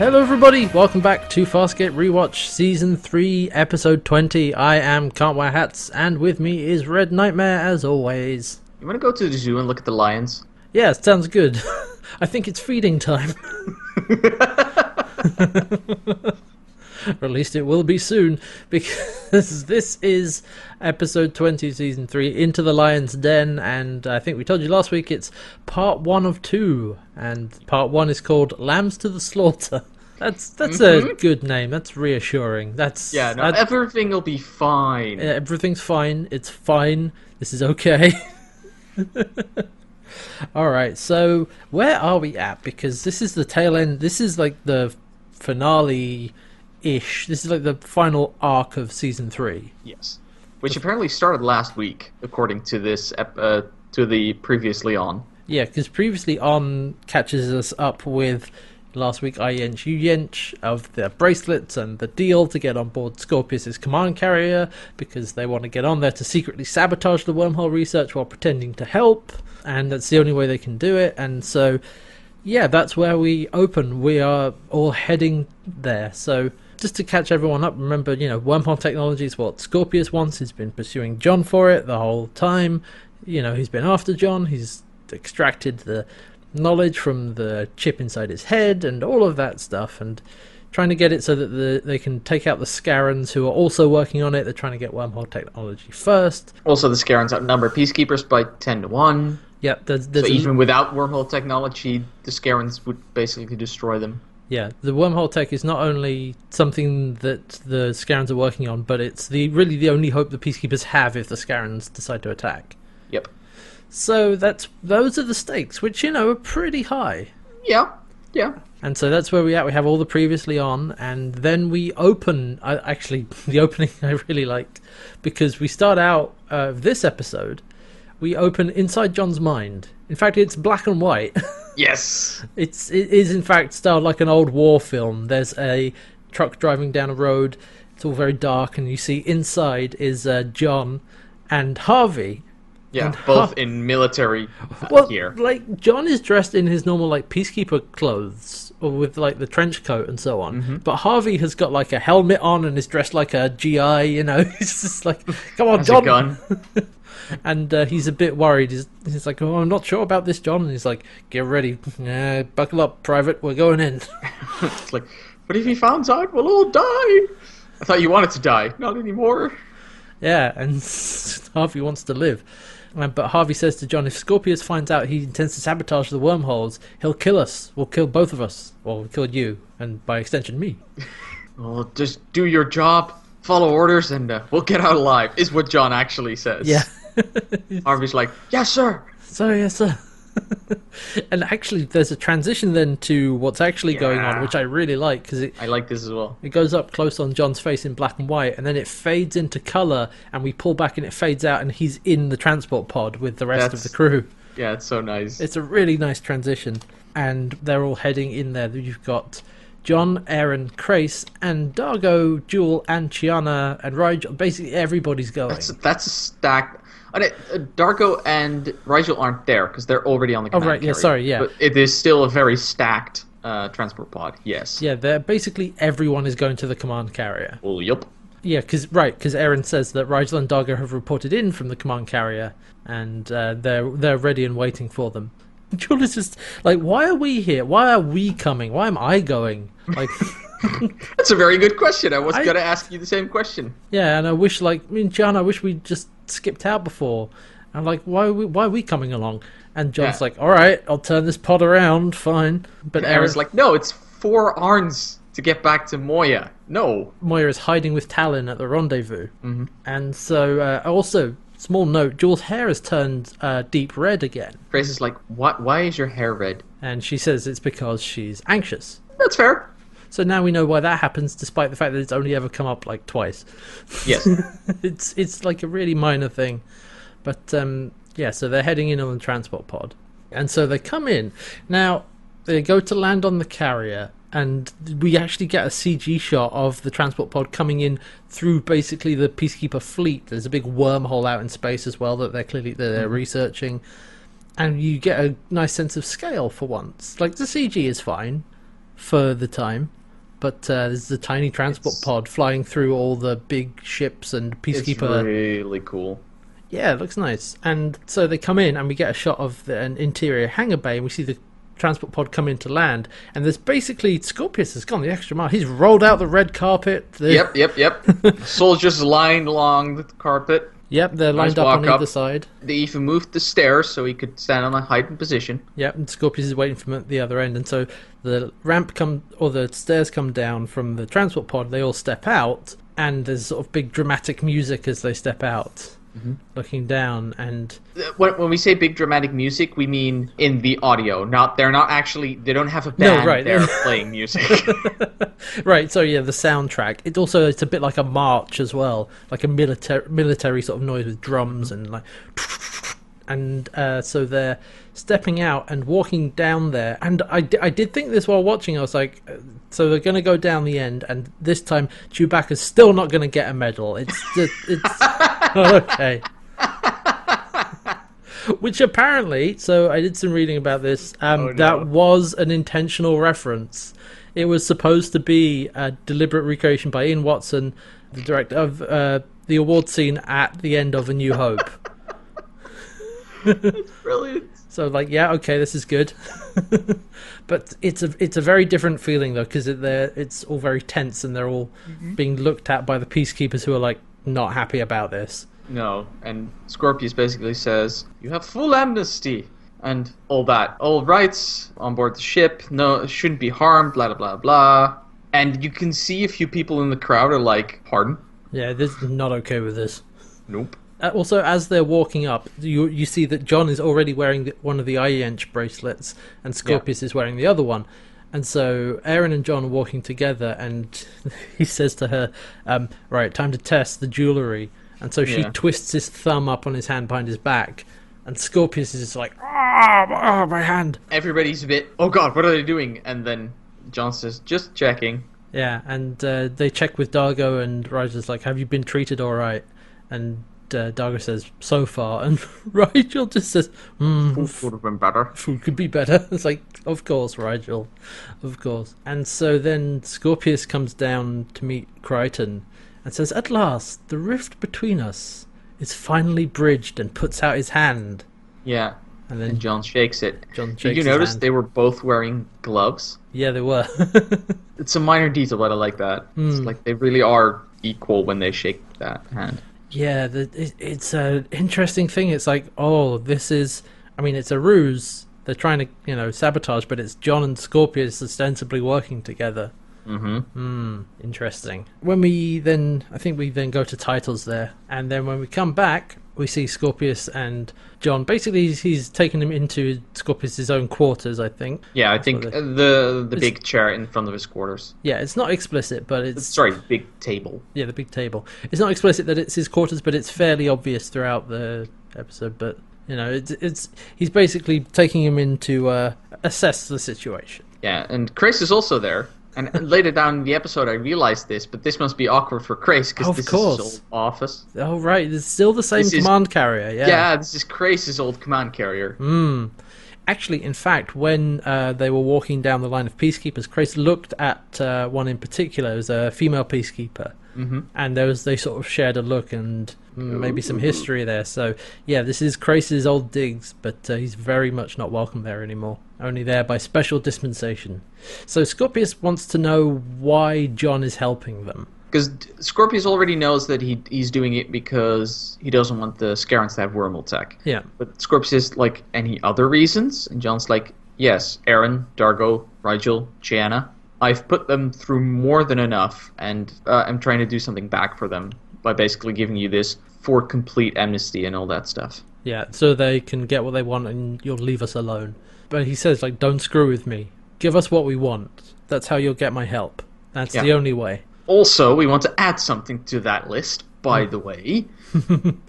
Hello, everybody. Welcome back to Farscape Rewatch Season 3, Episode 20. I am Can't Wear Hats, and with me is Red Nightmare, as always. You want to go to the zoo and look at the lions? Yeah, sounds good. I think it's feeding time. or at least it will be soon, because this is episode 20, season 3, Into the Lion's Den, and I think we told you last week it's part 1 of 2, and part 1 is called Lambs to the Slaughter. That's that's a good name. That's reassuring. That's Yeah, no, that- everything will be fine. everything's fine. It's fine. This is okay. All right. So where are we at? Because this is the tail end. This is like the finale ish. This is like the final arc of season three. Yes, which apparently started last week, according to this ep- uh, to the previously on. Yeah, because previously on catches us up with last week I Yench you Yench of the bracelets and the deal to get on board Scorpius's command carrier because they want to get on there to secretly sabotage the wormhole research while pretending to help, and that's the only way they can do it. And so, yeah, that's where we open. We are all heading there. So. Just to catch everyone up, remember, you know, wormhole technology is what Scorpius wants. He's been pursuing John for it the whole time. You know, he's been after John. He's extracted the knowledge from the chip inside his head and all of that stuff and trying to get it so that the, they can take out the Scarrans who are also working on it. They're trying to get wormhole technology first. Also, the Scarrans outnumber peacekeepers by ten to one. Yep, there's, there's So a- even without wormhole technology, the Scarrans would basically destroy them. yeah, the wormhole tech is not only something that the Scarrans are working on, but it's the really the only hope the peacekeepers have if the Scarrans decide to attack. Yep. So that's those are the stakes, which you know are pretty high. Yeah. Yeah. And so that's where we at. We have all the previously on, and then we open. I, actually, the opening I really liked because we start out uh, this episode. We open inside John's mind. In fact, it's black and white. Yes. it's it is in fact styled like an old war film. There's a truck driving down a road. It's all very dark, and you see inside is uh, John and Harvey. Yeah. And both in military uh, Well, gear. like John is dressed in his normal like peacekeeper clothes, or with like the trench coat and so on. Mm-hmm. But Harvey has got like a helmet on and is dressed like a GI. You know, he's just like, "Come on, John!" And uh, he's a bit worried. He's, he's like, "Oh, I'm not sure about this, John." And he's like, "Get ready, yeah, buckle up, Private. We're going in." it's like, but if he finds out, we'll all die. I thought you wanted to die. Not anymore. Yeah, and Harvey wants to live. Um, but Harvey says to John, if Scorpius finds out he intends to sabotage the wormholes, he'll kill us. We'll kill both of us. Well, we'll kill you, and by extension, me. Well, just do your job, follow orders, and uh, we'll get out alive. Is what John actually says. Yeah. Harvey's like, yes, sir. So yes, sir. And actually, there's a transition then to what's actually going on, which I really like because it I like this as well. it goes up close on John's face in black and white, and then it fades into color, and we pull back and it fades out, and he's in the transport pod with the rest of the crew. Yeah, it's so nice. It's a really nice transition, and they're all heading in there. You've got John, Aeryn, Crais, and Dargo, Jool, and Chiana, and Rygel. Basically, everybody's going. That's that's a stack. And uh, Dargo and Rygel aren't there because they're already on the. Oh, command right, yeah, carrier. sorry, yeah. But it is still a very stacked uh, transport pod. Yes. Yeah, they're basically everyone is going to the command carrier. Well, yup. Yeah, because right, because Aeryn says that Rygel and Dargo have reported in from the command carrier, and uh, they're they're ready and waiting for them. Jool is just like, why are we here? Why are we coming? Why am I going? Like, That's a very good question. I was I- gonna ask you the same question. yeah, and I wish, like, I mean, John, I wish we just skipped out before. I'm like, why are we, why are we coming along? And John's Yeah. like, all right, I'll turn this pod around, fine. But And Aeryn's like, no, it's four arns to get back to Moya. No. Moya is hiding with Talyn at the rendezvous. Mm-hmm. And so, uh, also, small note, Jool's hair has turned uh, deep red again. Crais is like, what? Why is your hair red? And she says it's because she's anxious. That's fair. So now we know why that happens, despite the fact that it's only ever come up like twice. Yes. it's it's like a really minor thing, but um, yeah. So they're heading in on the transport pod, and so they come in. Now they go to land on the carrier, and we actually get a CG shot of the transport pod coming in through basically the peacekeeper fleet. There's a big wormhole out in space as well that they're clearly that they're researching, and you get a nice sense of scale for once. Like the CG is fine for the time. But uh, this is a tiny transport It's- pod flying through all the big ships and peacekeeper. It's really cool. Yeah, it looks nice. And so they come in, and we get a shot of the, an interior hangar bay, and we see the transport pod come into land. And there's basically Scorpius has gone the extra mile. He's rolled out the red carpet. The, Yep, yep, yep. Soldiers lined along the carpet. Yep, they're lined up on up. either side. They even moved the stairs so he could stand on a heightened position. Yep, and Scorpius is waiting for him at the other end, and so the ramp come or the stairs come down from the transport pod. They all step out, and there's sort of big dramatic music as they step out, Mm-hmm. looking down. And When, when we say big dramatic music, we mean in the audio. Not they're not actually they don't have a band No, right. They're playing music. right, so yeah, the soundtrack. It also it's a bit like a march as well, like a military military sort of noise with drums and like. And uh, so they're stepping out and walking down there. And I, I did think this while watching. I was like, uh, so they're going to go down the end, and this time Chewbacca's still not going to get a medal. It's just, it's okay. Which apparently, so I did some reading about this. Um, Oh, no. That was an intentional reference. It was supposed to be a deliberate recreation by Ian Watson, the director of uh, the award scene at the end of A New Hope. Brilliant. So like, yeah, okay, this is good. but it's a it's a very different feeling though because it, they're it's all very tense and they're all mm-hmm. being looked at by the peacekeepers who are like not happy about this. No, and Scorpius basically says, "You have full amnesty." And all that, all rights on board the ship, no, shouldn't be harmed, blah, blah, blah, blah. And you can see a few people in the crowd are like, pardon? Yeah, this is not okay with this. Nope. Uh, also, as they're walking up, you you see that John is already wearing the, one of the Iench bracelets, and Scorpius is wearing the other one. And so Aeryn and John are walking together, and he says to her, um, "Right, time to test the jewelry." And so she Yeah. twists his thumb up on his hand behind his back, and Scorpius is just like, "Ah, ah, my hand!" Everybody's a bit, oh god, what are they doing? And then John says, just checking. Yeah, and uh, they check with Dargo, and Rygel's like, "Have you been treated all right?" And uh, Dargo says, "So far," and Rygel just says, "Hmm, Would have been better. food could be better. It's like, of course, Rygel, of course. And so then Scorpius comes down to meet Crichton and says, At last, the rift between us is finally bridged and puts out his hand. Yeah. And then, And John shakes it. John shakes Did you his notice hand. they were both wearing gloves? yeah, they were. It's a minor detail, but I like that. It's Hmm. like they really are equal when they shake that hand. Yeah, the, it, it's an interesting thing. It's like, oh, this is. I mean, it's a ruse. They're trying to, you know, sabotage, but it's John and Scorpius ostensibly working together. Mm-hmm. Hmm, interesting. When we then, I think we then go to titles there, and then when we come back, we see Scorpius and John. Basically, he's, he's taken him into Scorpius's own quarters. I think. Yeah, I That's think uh, the the big chair in front of his quarters. Yeah, it's not explicit, but it's Sorry, big table. yeah the big table. It's not explicit that it's his quarters, but it's fairly obvious throughout the episode. But you know, it's it's he's basically taking him in to uh, assess the situation. Yeah, and Crais is also there. And later down in the episode, I realized this, but this must be awkward for Crais because Of this course. is office. Oh right, it's still the same This is- command carrier. Yeah. Yeah, this is Crais's old command carrier. Hmm. Actually, in fact, when uh, they were walking down the line of peacekeepers, Crais looked at uh, one in particular. It was a female peacekeeper, Mm-hmm. and there was they sort of shared a look and maybe some history there. So yeah, this is Crais's old digs, but uh, he's very much not welcome there anymore. Only there by special dispensation. So Scorpius wants to know why John is helping them. Because Scorpius already knows that he he's doing it because he doesn't want the Scarrans to have wormhole tech. Yeah. But Scorpius is like, any other reasons? And John's like, yes, Aeryn, Dargo, Rygel, Chiana. I've put them through more than enough, and uh, I'm trying to do something back for them by basically giving you this for complete amnesty and all that stuff. Yeah, so they can get what they want and you'll leave us alone. But he says, like, don't screw with me. Give us what we want. That's how you'll get my help. That's Yeah. the only way. Also, we want to add something to that list, by the way.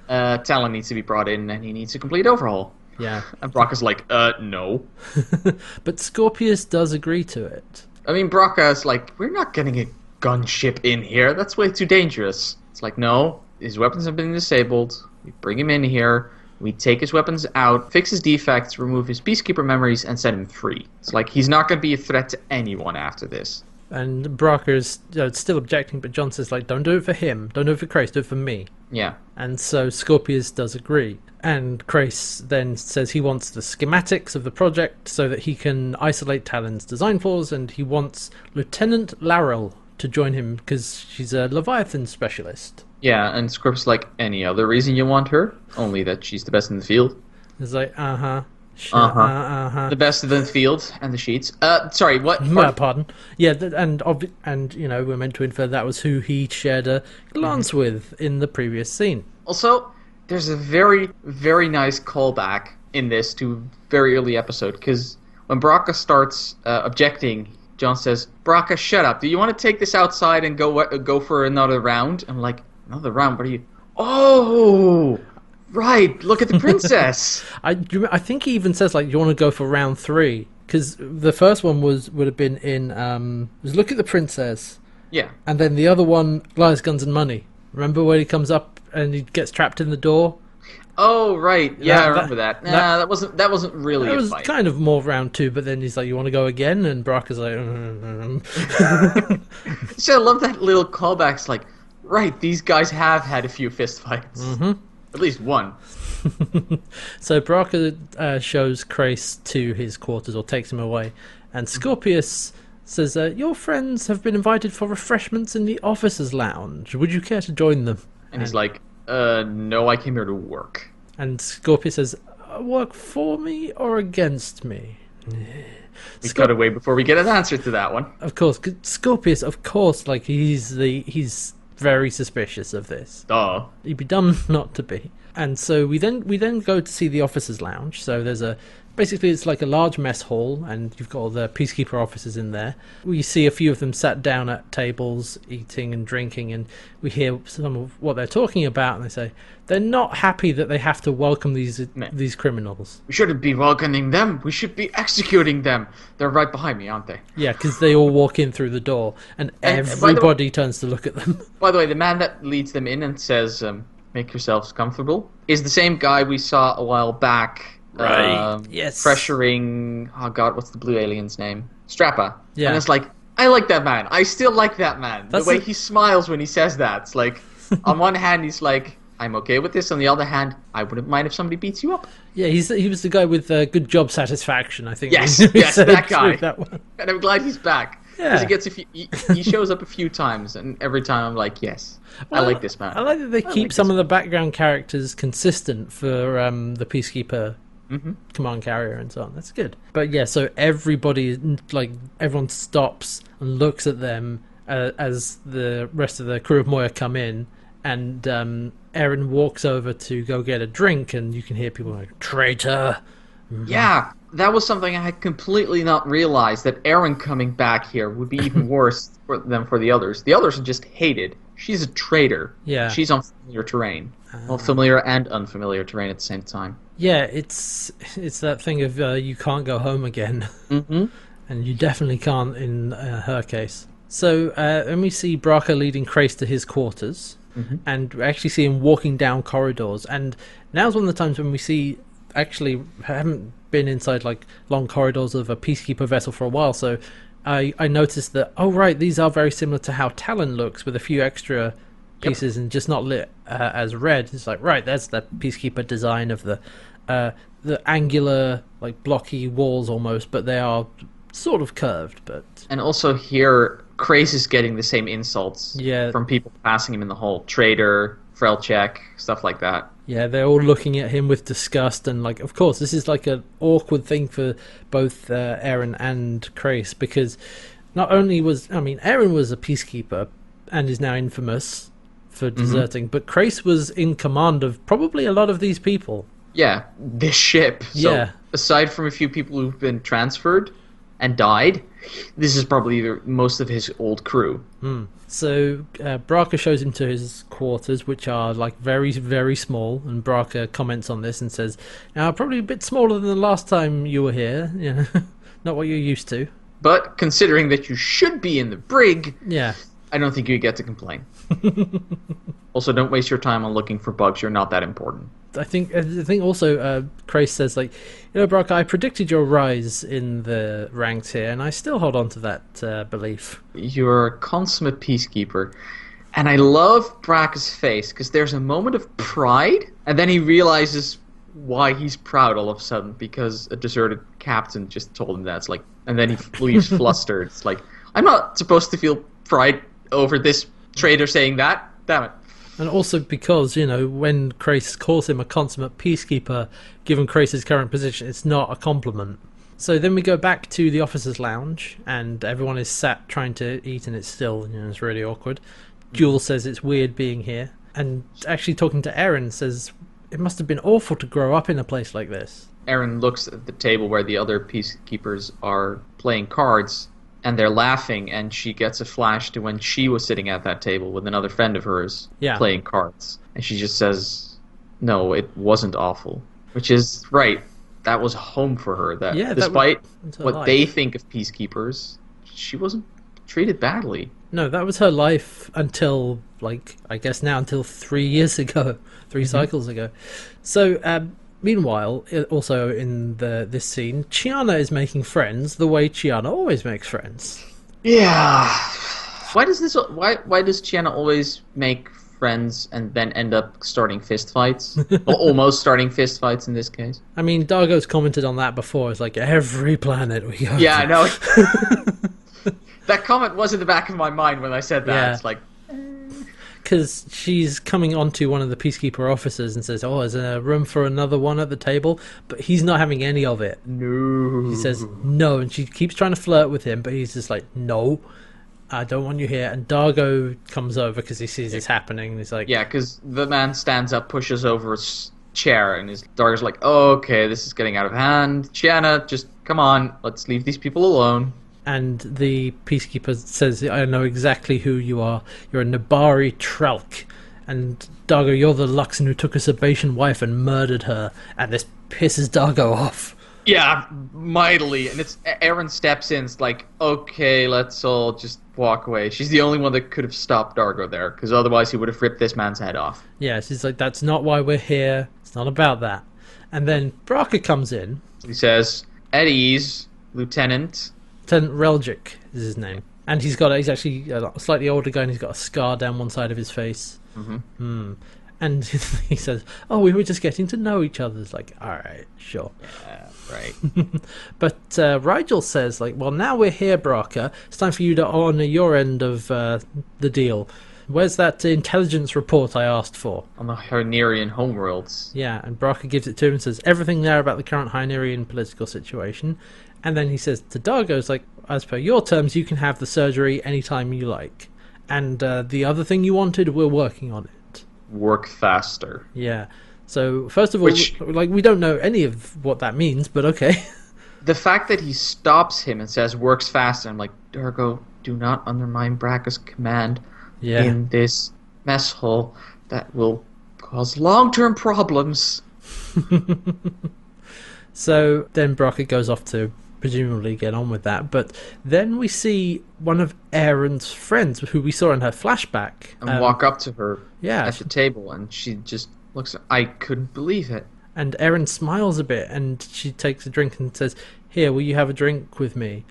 uh, Talyn needs to be brought in, and he needs a complete overhaul. Yeah. And Braca is like, uh, no. but Scorpius does agree to it. I mean, Braca's like, we're not getting a gunship in here. That's way too dangerous. It's like, no, his weapons have been disabled. We bring him in here. We take his weapons out, fix his defects, remove his peacekeeper memories, and set him free. It's like he's not going to be a threat to anyone after this. And Braca is uh, still objecting, but John says, like, don't do it for him. Don't do it for Crais, do it for me. Yeah. And so Scorpius does agree. And Crais then says he wants the schematics of the project so that he can isolate Talyn's design flaws, and he wants Lieutenant Larrell to join him because she's a Leviathan specialist. Yeah, and Scorp's like, any other reason you want her? Only that she's the best in the field. It's like, uh huh. Sure, Uh-huh. uh huh. The best of the field and the sheets. Uh, sorry, what? Uh, pardon. Yeah, and and you know we're meant to infer that was who he shared a glance with in the previous scene. Also, there's a very, very nice callback in this to very early episode because when Braca starts uh, objecting, John says, "Braca, shut up. Do you want to take this outside and go uh, go for another round?" I'm like, "Another round? What are you?" Oh, right. Look at the princess. I I think he even says like you want to go for round three because the first one was would have been in um was look at the princess yeah. and then the other one lies guns and money. Remember when he comes up and he gets trapped in the door? Oh, right. Yeah, That- I remember that. that- Nah, that, wasn't that wasn't really It was fight. kind of more round two, but then he's like, "You want to go again?" And Braca is like, "Mm." So I love that little callback. It's like, right, these guys have had a few fist fights. Mhm. At least one. So Braca uh, shows Crais to his quarters or takes him away, and Scorpius says, uh, "Your friends have been invited for refreshments in the officers' lounge. Would you care to join them?" And he's like, uh, no, I came here to work. And Scorpius says, "Uh, "Work for me or against me?" We Scor- cut away before we get an answer to that one. Of course, Scorpius. Of course, like he's the he's very suspicious of this. Duh. You'd be dumb not to be. And so we then we then go to see the officers' lounge. So there's a basically it's like a large mess hall, and you've got all the peacekeeper officers in there. We see a few of them sat down at tables, eating and drinking, and we hear some of what they're talking about. And they say they're not happy that they have to welcome these Meh. these criminals. We shouldn't be welcoming them. We should be executing them. They're right behind me, aren't they? Yeah, because they all walk in through the door, and, And, uh, the way- everybody turns to look at them. By the way, the man that leads them in and says, um, make yourselves comfortable, is the same guy we saw a while back. Right. um, Yes. Pressuring, oh god, what's the blue alien's name? Strappa. Yeah. And it's like, I like that man. I still like that man. That's the way a- he smiles when he says that. It's like, on one hand, he's like, I'm okay with this. On the other hand, I wouldn't mind if somebody beats you up. yeah, he's he was the guy with uh, good job satisfaction. I think. Yes, yes, that guy. That one. And I'm glad he's back. Yeah. Because he gets a few, he, he shows up a few times, and every time I'm like, yes, I like this man. I like that they keep like some of the background characters consistent for um, the peacekeeper Mhm. command carrier and so on. That's good. But yeah, so everybody like everyone stops and looks at them uh, as the rest of the crew of Moya come in, and um, Aeryn walks over to go get a drink, and you can hear people like traitor. Yeah, that was something I had completely not realized that Aeryn coming back here would be even worse for, than for the others. The others are just hated. She's a traitor. Yeah. She's on familiar terrain. Well, familiar and unfamiliar terrain at the same time. Yeah, it's it's that thing of uh, you can't go home again. Mm-hmm. and you definitely can't in uh, her case. So, uh, when we see Braca leading Crais to his quarters, Mhm. and we actually see him walking down corridors, and now's one of the times when we see actually haven't been inside like long corridors of a peacekeeper vessel for a while. So, I I noticed that oh right, these are very similar to how Talyn looks with a few extra pieces and just not lit uh, as red. It's like right, there's the peacekeeper design of the uh, the angular like blocky walls almost, but they are sort of curved. But And also here, Crais is getting the same insults Yeah. from people passing him in the hall. Traitor, Frelchek, stuff like that. Yeah, they're all looking at him with disgust and like, of course, this is like an awkward thing for both uh, Aeryn and Crais because not only was I mean Aeryn was a peacekeeper and is now infamous for deserting, but Crais was in command of probably a lot of these people. Yeah, this ship. So, Yeah. aside from a few people who've been transferred and died, this is probably the, most of his old crew. Hmm. So uh, Braca shows him to his quarters, which are like very, very small, and Braca comments on this and says, "Now, probably a bit smaller than the last time you were here. You know, not what you're used to." But considering that you should be in the brig, Yeah, I don't think you get to complain. Also, don't waste your time on looking for bugs. You're not that important. I think I think also uh, Crais says like, you know, Braca, I predicted your rise in the ranks here, and I still hold on to that uh, belief. You're a consummate peacekeeper. And I love Braca's face because there's a moment of pride, and then he realizes why he's proud all of a sudden because a deserted captain just told him that. It's like, and then he leaves flustered. It's like, I'm not supposed to feel pride over this traitor saying that. Damn it. And also because, you know, when Crais calls him a consummate peacekeeper, given Crais's current position, it's not a compliment. So then we go back to the officers' lounge, and everyone is sat trying to eat, and it's still, you know, it's really awkward. Jool mm-hmm. says it's weird being here, and actually talking to Aeryn says it must have been awful to grow up in a place like this. Aeryn looks at the table where the other peacekeepers are playing cards, and they're laughing, and she gets a flash to when she was sitting at that table with another friend of hers Yeah. playing cards. And she just says, No, it wasn't awful. Which is right. That was home for her. That Yeah, that despite was what life. they think of peacekeepers, she wasn't treated badly. No, that was her life until, like, I guess now until three years ago, 3 cycles ago. So, um, meanwhile, also in the this scene, Chiana is making friends the way Chiana always makes friends. Yeah. Why does this? Why why does Chiana always make friends and then end up starting fist fights? or almost starting fist fights in this case. I mean, Dargo's commented on that before. It's like every planet we go. Yeah, to. I know. that comment was in the back of my mind when I said that. Yeah. It's like, because she's coming onto one of the peacekeeper officers and says, "Oh, is there room for another one at the table?" But he's not having any of it. no. He says no, and she keeps trying to flirt with him, but he's just like, "No, I don't want you here." And Dargo comes over because he sees this happening, and he's like, Yeah, because the man stands up, pushes over his chair, and his Dargo's like, oh, okay, this is getting out of hand. Chiana, just come on, let's leave these people alone. And the peacekeeper says, "I know exactly who you are. You're a Nebari Trelk." And Dargo, you're the Luxan who took a Sebacean wife and murdered her. And this pisses Dargo off. Yeah, mightily. And it's Aeryn steps in. It's like, okay, let's all just walk away. She's the only one that could have stopped Dargo there, because otherwise he would have ripped this man's head off. Yeah, she's like, "That's not why we're here. It's not about that." And then Braca comes in. He says, "At ease, Lieutenant." Lieutenant Reljik is his name, and he's got a, he's actually a slightly older guy, and he's got a scar down one side of his face. Mhm. Hmm. And he says, "Oh, we were just getting to know each other." It's like, all right, sure. Uh, right. But uh, Rygel says, like, well, now we're here, Braca. It's time for you to honour your end of uh, the deal. Where's that intelligence report I asked for? On the Hynerian homeworlds. Yeah, and Braca gives it to him and says everything there about the current Hynerian political situation. And then he says to Dargo's like, as per your terms, you can have the surgery anytime you like. And uh, the other thing you wanted, we're working on it. Work faster. Yeah. So first of all, Which- like we don't know any of what that means, but okay. The fact that he stops him and says works faster, I'm like, Dargo, do not undermine Braca's command Yeah. in this mess hole. That will cause long term problems. So then Brockett goes off to presumably get on with that. But then we see one of Aeryn's friends, who we saw in her flashback. And um, walk up to her Yeah, at the table, and she just looks. I couldn't believe it. and Aaron smiles a bit, and she takes a drink and says, "Here, will you have a drink with me?"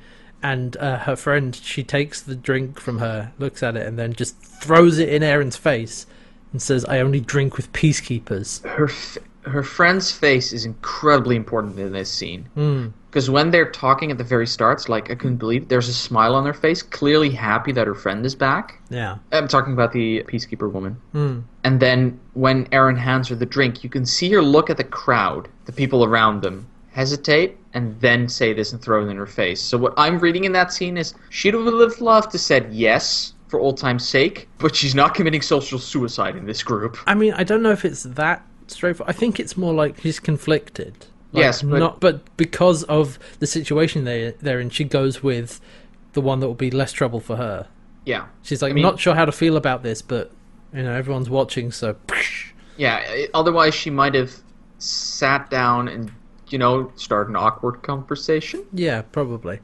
And uh, her friend, she takes the drink from her, looks at it, and then just throws it in Aeryn's face, and says, "I only drink with peacekeepers." Her f- her friend's face is incredibly important in this scene. Mm. Because when they're talking at the very start, it's like I couldn't believe there's a smile on their face, clearly happy that her friend is back. Yeah. I'm talking about the peacekeeper woman. Mm. And then when Aeryn hands her the drink, you can see her look at the crowd, the people around them, hesitate, and then say this and throw it in her face. So what I'm reading in that scene is she would have loved to said yes for old time's sake, but she's not committing social suicide in this group. I mean, I don't know if it's that straightforward. I think it's more like she's conflicted. Like, Yes, but- not but because of the situation they they're in, she goes with the one that will be less trouble for her. Yeah. She's like, I mean- I'm not sure how to feel about this, but you know, everyone's watching, so Yeah, otherwise she might have sat down and, you know, start an awkward conversation. yeah, probably.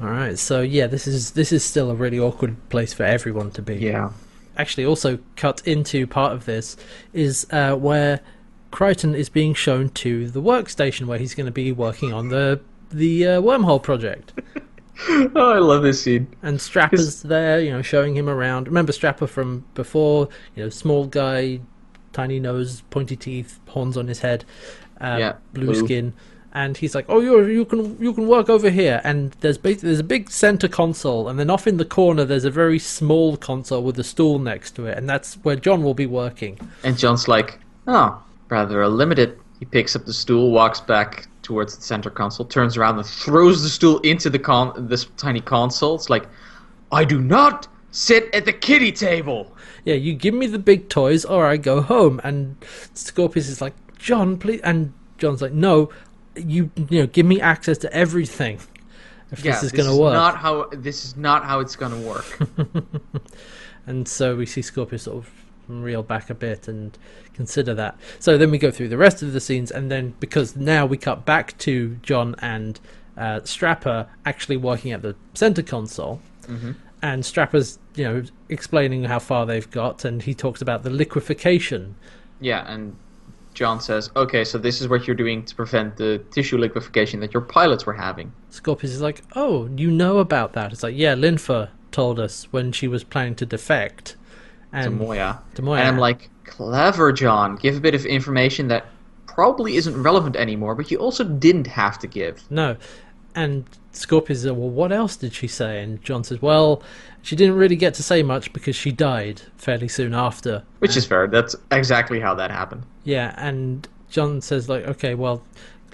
All right, so yeah, this is this is still a really awkward place for everyone to be. Yeah. actually also cut into part of this is uh, where Crichton is being shown to the workstation where he's going to be working on the the uh, wormhole project. oh, I love this scene. And Strapper's there, you know, showing him around. Remember Strapper from before? You know, small guy, tiny nose, pointy teeth, horns on his head, uh, Yeah, blue, blue. skin. And he's like, "Oh, you you can you can work over here." And there's there's a big center console, and then off in the corner there's a very small console with a stool next to it, and that's where John will be working. And John's like, oh, rather a limited. He picks up the stool, walks back towards the center console, turns around and throws the stool into the con- this tiny console. It's like, I do not sit at the kiddie table. Yeah, you give me the big toys, or I go home. And Scorpius is like, "John, please," and John's like, "No, you you know, give me access to everything." If Yeah, this is going to work. Not how this is not how it's gonna work. And so we see Scorpius sort of reel back a bit and consider that. So then we go through the rest of the scenes, and then because now we cut back to John and uh, Strapper actually working at the center console, and Strapper's you know explaining how far they've got, and he talks about the liquefaction. yeah, and John says, okay, so this is what you're doing to prevent the tissue liquefaction that your pilots were having. Scorpius is like, "Oh, you know about that?" It's like, "Yeah, Linfer told us when she was planning to defect." To And Moya. to Moya. And I'm like, clever, John. Give a bit of information that probably isn't relevant anymore, but you also didn't have to give. No. And Scorpius says, Well, what else did she say? And John says, Well, she didn't really get to say much because she died fairly soon after. Which is fair. That's exactly how that happened. Yeah, and John says, like, okay, well,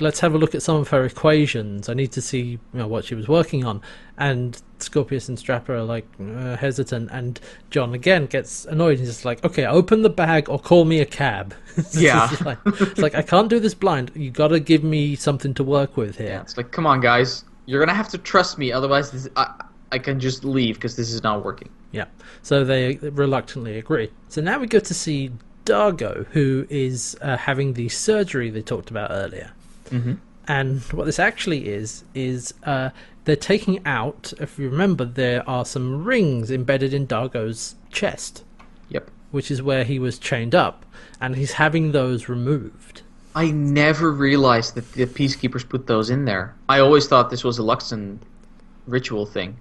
let's have a look at some of her equations. I need to see you know, what she was working on. And Scorpius and Strapper are like uh, hesitant, and John again gets annoyed. He's just like, okay, open the bag or call me a cab. It's Yeah. like, it's like, I can't do this blind. You got to give me something to work with here. Yeah, it's like, come on, guys. You're going to have to trust me, otherwise, this, I, I can just leave because this is not working. Yeah. So they reluctantly agree. So now we go to see Dargo, who is uh, having the surgery they talked about earlier. Mhm. And what this actually is, is uh, they're taking out, if you remember, there are some rings embedded in Dargo's chest, Yep. which is where he was chained up, and he's having those removed. I never realized that the peacekeepers put those in there. I always thought this was a Luxan ritual thing.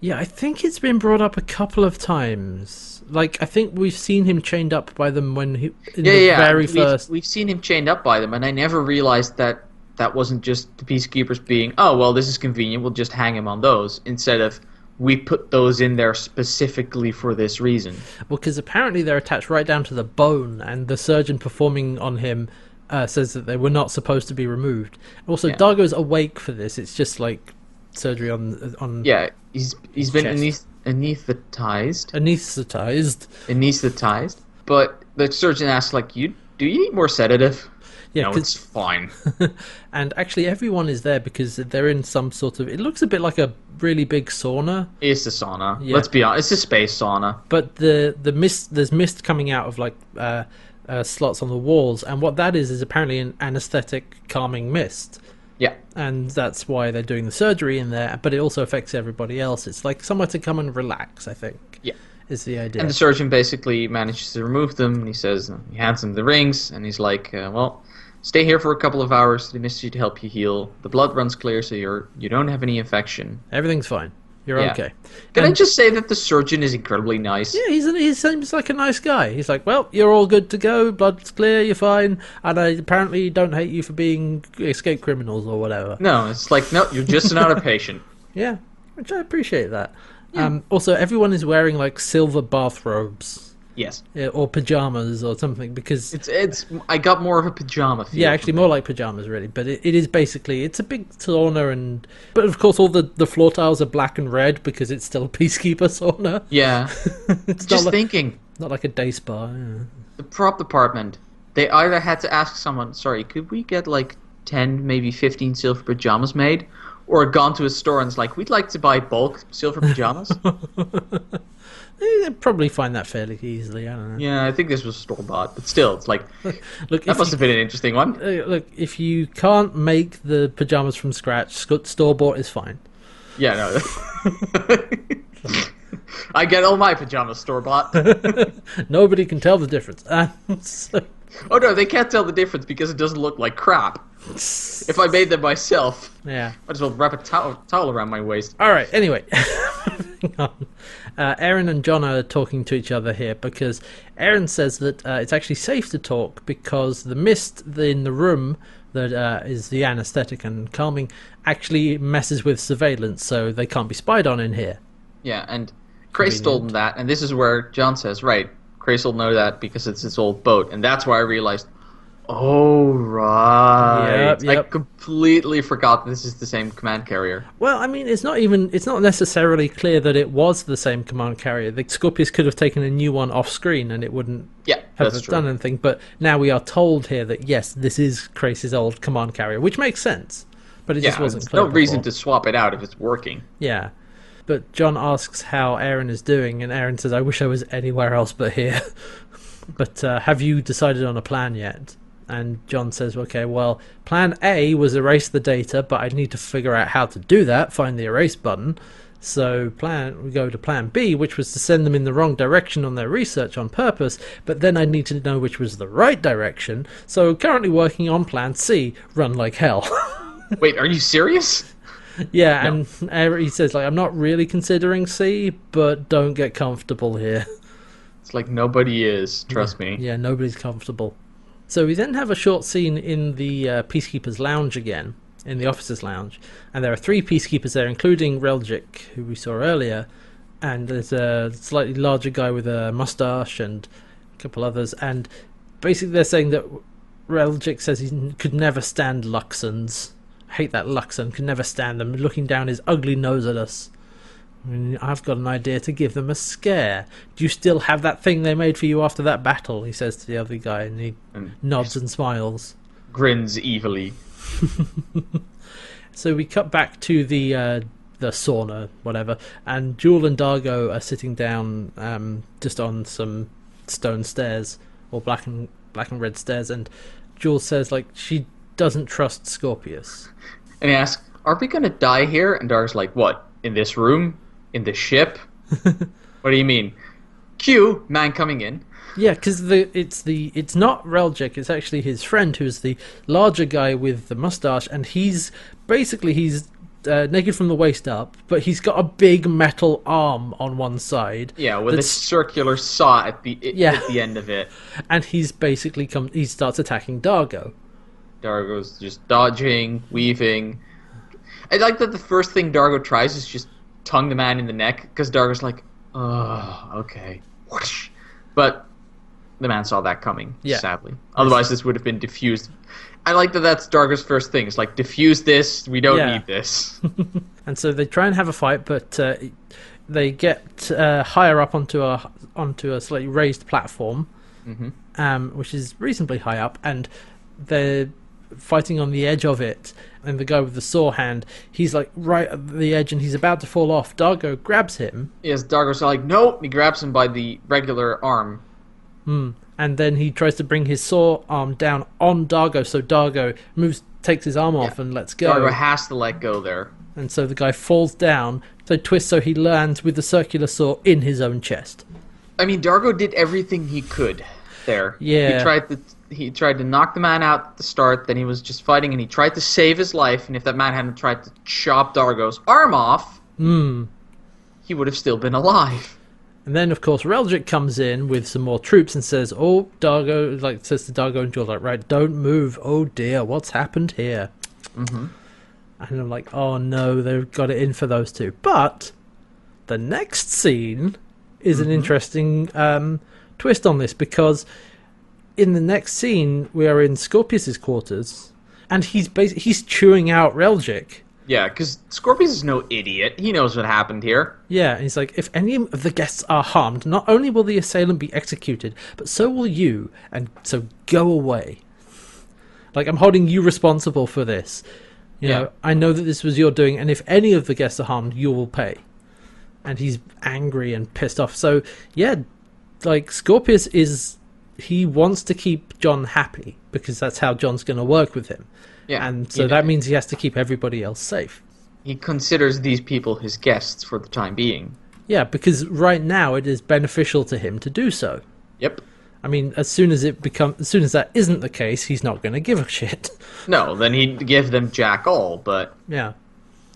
Yeah, I think it's been brought up a couple of times. Like, I think we've seen him chained up by them when he in yeah, the yeah. very we've, first. We've seen him chained up by them, and I never realized that that wasn't just the peacekeepers being, oh well, this is convenient. We'll just hang him on those instead of we put those in there specifically for this reason. Well, because apparently they're attached right down to the bone, and the surgeon performing on him uh, says that they were not supposed to be removed. Also, Yeah. Dargo's awake for this. It's just like surgery on on Yeah, he's he's been Chest. anaes- anesthetized, anesthetized. anesthetized. But the surgeon asks, like, you do you need more sedative? Yeah, no, it's fine. and actually everyone is there because they're in some sort of. It looks a bit like a really big sauna, It's a sauna. Yeah. Let's be honest. It's a space sauna. but the the mist there's mist coming out of like uh, uh, slots on the walls, and what that is is apparently an anesthetic calming mist. Yeah. and that's why they're doing the surgery in there. But it also affects everybody else. It's like somewhere to come and relax. I think. Yeah. is the idea. And the surgeon basically manages to remove them, and he says he hands him the rings, and he's like, uh, "Well, stay here for a couple of hours. They you to help you heal. The blood runs clear, so you're you don't have any infection." Everything's fine. You're Yeah. okay. Can I just say that the surgeon is incredibly nice? Yeah, he's he seems like a nice guy. He's like, well, you're all good to go. Blood's clear. You're fine. And I apparently don't hate you for being escape criminals or whatever. No, it's like no, you're just another patient. Yeah, which I appreciate that. Um, also, everyone is wearing like silver bathrobes Yes, yeah, or pajamas or something because it's it's. I got more of a pajama feel. Yeah, actually, more like pajamas, really. But it, it is basically it's a big sauna, and but of course, all the, the floor tiles are black and red because it's still a peacekeeper sauna. Yeah, it's not just like, thinking not like a day spa. yeah. the prop department. They either had to ask someone, "Sorry, could we get like ten, maybe fifteen silver pajamas made?" Or gone to a store and it's like, "We'd like to buy bulk silver pajamas." They- They'd probably find that fairly easily. I don't know. yeah, I think this was store bought, but still, it's like Look, that must you, have been an interesting one. uh, look, if you can't make the pajamas from scratch, store bought is fine. Yeah, no. I get all my pajamas store bought. Nobody can tell the difference. So, oh no, they can't tell the difference because it doesn't look like crap. If I made them myself, yeah. might as well wrap a towel, towel around my waist. All right. Anyway. Uh, Aeryn and John are talking to each other here because Aeryn says that uh, it's actually safe to talk because the mist in the room that uh, is the anesthetic and calming actually messes with surveillance, so they can't be spied on in here. Yeah, and Crais told him that, and this is where John says, right, Crais will know that because it's his old boat, and that's why I realized, oh, right. Yep, yep. I completely forgot this is the same command carrier. Well, I mean, it's not even it's not necessarily clear that it was the same command carrier. The Scorpius could have taken a new one off screen, and it wouldn't Yeah, have that's true. done anything. But now we are told here that yes, this is Crais's old command carrier, which makes sense. But it Yeah, just wasn't there's clear. no reason to swap it out if it's working. Yeah. But John asks how Aeryn is doing, and Aeryn says, I wish I was anywhere else but here. but uh, have you decided on a plan yet? And John says, okay, well, plan A was erase the data, but I'd need to figure out how to do that, find the erase button. So plan we go to plan B, which was to send them in the wrong direction on their research on purpose, but then I need to know which was the right direction. So currently working on plan C, run like hell. Wait, are you serious? Yeah, No. and he says like I'm not really considering C, but don't get comfortable here. It's like nobody is, trust me. Yeah, nobody's comfortable. So we then have a short scene in the uh, Peacekeepers Lounge again, in the officers' lounge, and there are three Peacekeepers there, including Reljik, who we saw earlier, and there's a slightly larger guy with a mustache and a couple others, and basically they're saying that Reljik says he could never stand Luxans. I hate that Luxan, could never stand them, looking down his ugly nose at us. I mean, I've got an idea to give them a scare. Do you still have that thing they made for you after that battle? He says to the other guy, and he And nods and smiles. grins evilly. So we cut back to the uh, the sauna, whatever, and Jool and Dargo are sitting down um, just on some stone stairs or black and black and red stairs, and Jool says like she doesn't trust Scorpius. And he asks, Are we gonna die here? And Dark's like, What? In this room? In the ship? what do you mean? Q, man coming in. Yeah, because the it's the it's not Reljik, it's actually his friend who's the larger guy with the mustache, and he's basically he's uh, naked from the waist up, but he's got a big metal arm on one side, Yeah, with a circular saw at the Yeah. at the end of it. and he's basically come he starts attacking Dargo. Dargo's just dodging, weaving. I like that the first thing Dargo tries is just tongue the man in the neck because Dargo's like, oh, okay. Whoosh. But the man saw that coming, Yeah. sadly. Otherwise, this would have been diffused. I like that that's Dargo's first thing. It's like, diffuse this, we don't Yeah. need this. And so they try and have a fight, but uh, they get uh, higher up onto a onto a slightly raised platform, Mhm. um, which is reasonably high up, and they're fighting on the edge of it. And the guy with the saw hand, he's like right at the edge, and he's about to fall off. Dargo grabs him, yes, Dargo's like, nope. He grabs him by the regular arm. hmm, and then he tries to bring his saw arm down on Dargo, so Dargo moves, takes his arm off, Yeah. and lets go. Dargo has to let go there. and so the guy falls down, so twists so he lands with the circular saw in his own chest. I mean, Dargo did everything he could there. Yeah. He tried to he tried to knock the man out at the start. Then he was just fighting, and he tried to save his life. And if that man hadn't tried to chop Dargo's arm off, Hmm. he would have still been alive. And then, of course, Reljik comes in with some more troops and says, "Oh, Dargo!" Like says to Dargo and Jool, like, "Right, don't move. Oh dear, what's happened here?" Mm-hmm. And I'm like, "Oh no, they've got it in for those two. But the next scene is an interesting um, twist on this because in the next scene we are in Scorpius's quarters, and he's basi- he's chewing out Reljik. Yeah, because Scorpius is no idiot. He knows what happened here. Yeah, and he's like, if any of the guests are harmed, not only will the assailant be executed, but so will you, and so go away. Like, I'm holding you responsible for this. You Yeah. know, I know that this was your doing, and if any of the guests are harmed, you will pay. And he's angry and pissed off. So, yeah, like, Scorpius is. He wants to keep John happy, because that's how John's going to work with him. Yeah, And so that means he has to keep everybody else safe. he considers these people his guests for the time being. Yeah, because right now it is beneficial to him to do so. Yep. I mean, as soon as it become, as soon as that isn't the case, he's not going to give a shit. No, then he'd give them jack all. But yeah.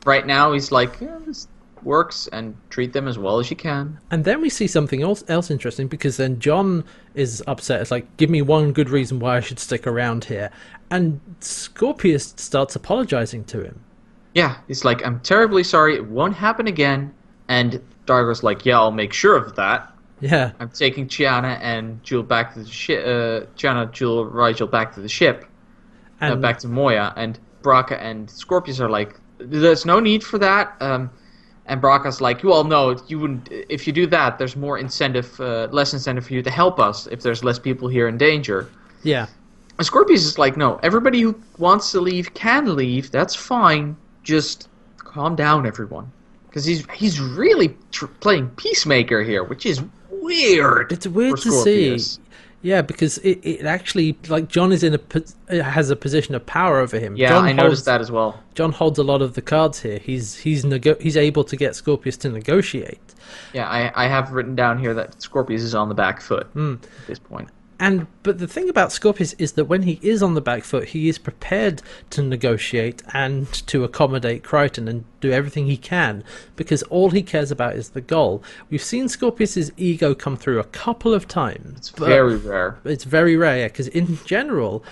right now he's like, yeah, this works, and treat them as well as you can. And then we see something else, else interesting because then John is upset. It's like, give me one good reason why I should stick around here. And Scorpius starts apologizing to him. Yeah, he's like, I'm terribly sorry. It won't happen again. And Dargo's like, yeah, I'll make sure of that. Yeah. I'm taking Chiana and Jool back to the ship. Uh, Chiana, Jool, Rygel back to the ship. uh, And back to Moya, and Braca and Scorpius are like, "There's no need for that." Um, and Braca's like, "Well, no, you wouldn't. If you do that, there's more incentive, uh, less incentive for you to help us if there's less people here in danger." yeah. And Scorpius is like, "No, everybody who wants to leave can leave. That's fine. Just calm down, everyone." Because he's he's really tr- playing peacemaker here, which is weird. It's weird to see. Yeah, because it, it actually like John is in a has a position of power over him. Yeah, John I holds, noticed that as well. John holds a lot of the cards here. He's he's nego- he's able to get Scorpius to negotiate. Yeah, I, I have written down here that Scorpius is on the back foot Hmm. at this point. And but the thing about Scorpius is that when he is on the back foot, he is prepared to negotiate and to accommodate Crichton and do everything he can because all he cares about is the goal. We've seen Scorpius's ego come through a couple of times. It's very rare. it's very rare because in general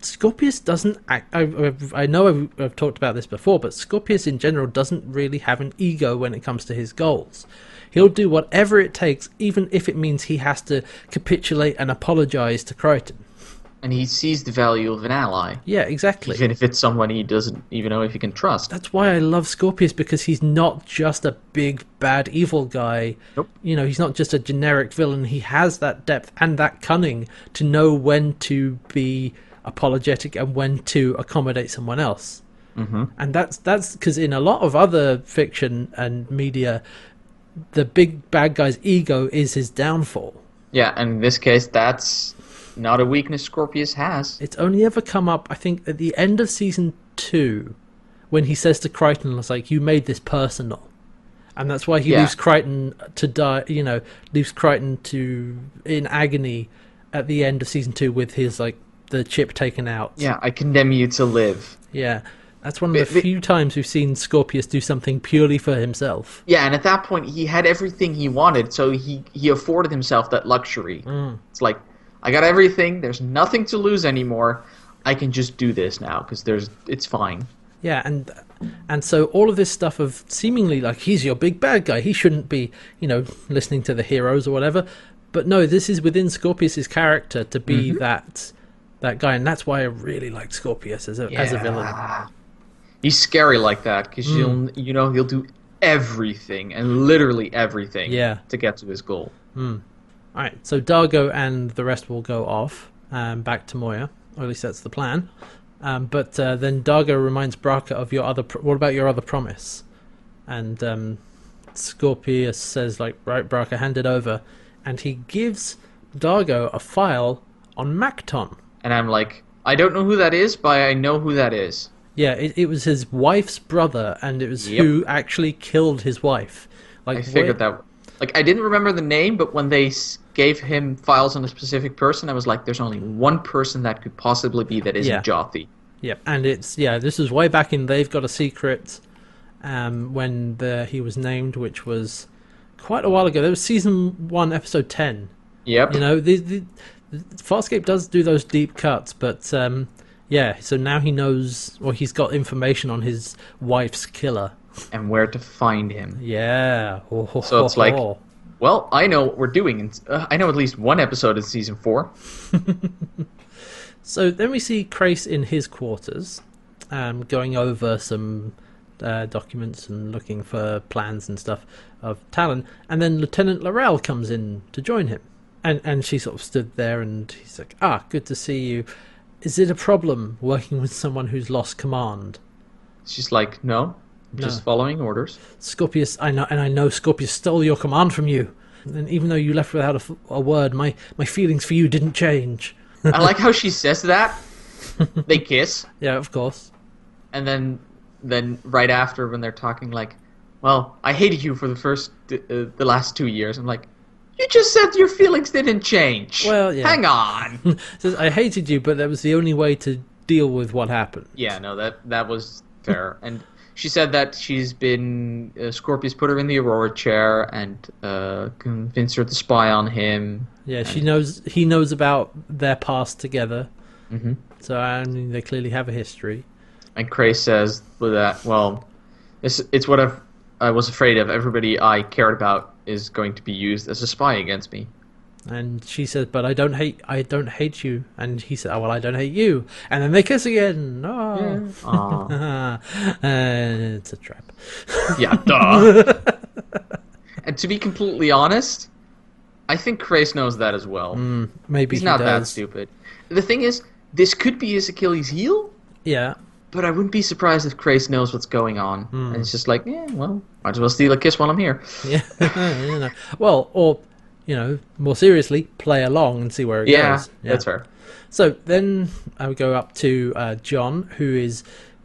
scorpius doesn't act I, I know I've, I've talked about this before but scorpius in general doesn't really have an ego when it comes to his goals he'll do whatever it takes even if it means he has to capitulate and apologize to crichton And he sees the value of an ally, yeah exactly even if it's someone he doesn't even know if he can trust. that's why I love Scorpius because he's not just a big bad evil guy. Nope. You know, he's not just a generic villain. He has that depth and that cunning to know when to be apologetic and when to accommodate someone else. Mm-hmm. And that's that's because in a lot of other fiction and media, the big bad guy's ego is his downfall. Yeah, and in this case, that's not a weakness Scorpius has. It's only ever come up, I think, at the end of season two, when he says to Crichton, "It's like you made this personal," and that's why he Yeah. leaves Crichton to die. You know, leaves Crichton to in agony at the end of season two with his like the chip taken out. Yeah, I condemn you to live. yeah. That's one of But- the but- few times we've seen Scorpius do something purely for himself. Yeah, and at that point, he had everything he wanted, so he he afforded himself that luxury. Mm. It's like, I got everything. There's nothing to lose anymore. I can just do this now because there's it's fine. Yeah, and and so all of this stuff of seemingly like he's your big bad guy, he shouldn't be, you know, listening to the heroes or whatever. But no, this is within Scorpius's character to be that that guy, and that's why I really liked Scorpius as a as a villain. He's scary like that because you'll you know he'll do everything and literally everything Yeah. to get to his goal. All right, so Dargo and the rest will go off um, back to Moya, or at least that's the plan. Um, but uh, then Dargo reminds Braca of your other. Pro- what about your other promise? And um, Scorpius says, like, right, Braca, hand it over, and he gives Dargo a file on Macton. And I'm like, I don't know who that is, but I know who that is. Yeah, it, it was his wife's brother, and it was Yep. who actually killed his wife. Like I figured where- that. Like I didn't remember the name, but when they gave him files on a specific person, I was like, "There's only one person that could possibly be that isn't Yeah. Jothee." Yep, and it's yeah. This is way back in They've Got a Secret, um, when the he was named, which was quite a while ago. There was season one, episode ten. Yep. You know, the, the, the Farscape does do those deep cuts, but um, yeah. So now he knows, or he's got information on his wife's killer. and where to find him. Yeah. Oh, So it's like- ho. Well, I know what we're doing. In, uh, I know at least one episode in season four. So then we see Crais in his quarters, um, going over some uh, documents and looking for plans and stuff of Talyn, and then Lieutenant Larraq comes in to join him, and and she sort of stood there, and he's like, "Ah, good to see you. Is it a problem working with someone who's lost command?" She's like, "No, I'm just following orders." Scorpius, I know, and I know Scorpius stole your command from you. And even though you left without a word, my, my feelings for you didn't change. I like how she says that. they kiss, Yeah, of course. and then then right after when they're talking, like, well, I hated you for the first, uh, the last two years. I'm like, you just said your feelings didn't change. Well, yeah. Hang on. Says, I hated you, but that was the only way to deal with what happened. yeah, no, that that was fair. and she said that she's been uh, Scorpius put her in the Aurora chair and uh, convinced her to spy on him. Yeah, she knows he knows about their past together. Mm-hmm. So I mean, they clearly have a history. And Crais says with that, well, it's, it's what I've, I was afraid of. Everybody I cared about is going to be used as a spy against me. And she says, "But I don't hate. I don't hate you." And he said, "Oh well, I don't hate you." And then they kiss again. Oh, Aw. and it's a trap. yeah, duh. and to be completely honest, I think Crais knows that as well. Mm, maybe He's he not that stupid. The thing is, this could be his Achilles heel, Yeah, but I wouldn't be surprised if Crais knows what's going on. And it's just like, yeah, well, might as well steal a kiss while I'm here. yeah. you know. Well, or you know, more seriously, play along and see where it Yeah, goes. that's fair. So then I would go up to uh, John, who is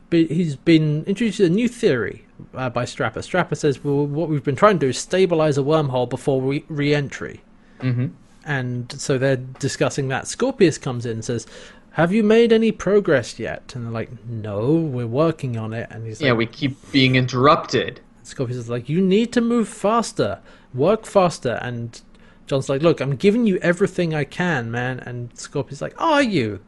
be, he's been introduced to a new theory uh, by Strapper. Strapper says, "Well, what we've been trying to do is stabilize a wormhole before re- re-entry." hmm And so they're discussing that. Scorpius comes in and says, "Have you made any progress yet?" And they're like, "No, we're working on it." And he's like, Yeah, we keep being interrupted. Scorpius is like, "You need to move faster, work faster." And John's like, "Look, I'm giving you everything I can, man." And Scorpius is like, "Are you?"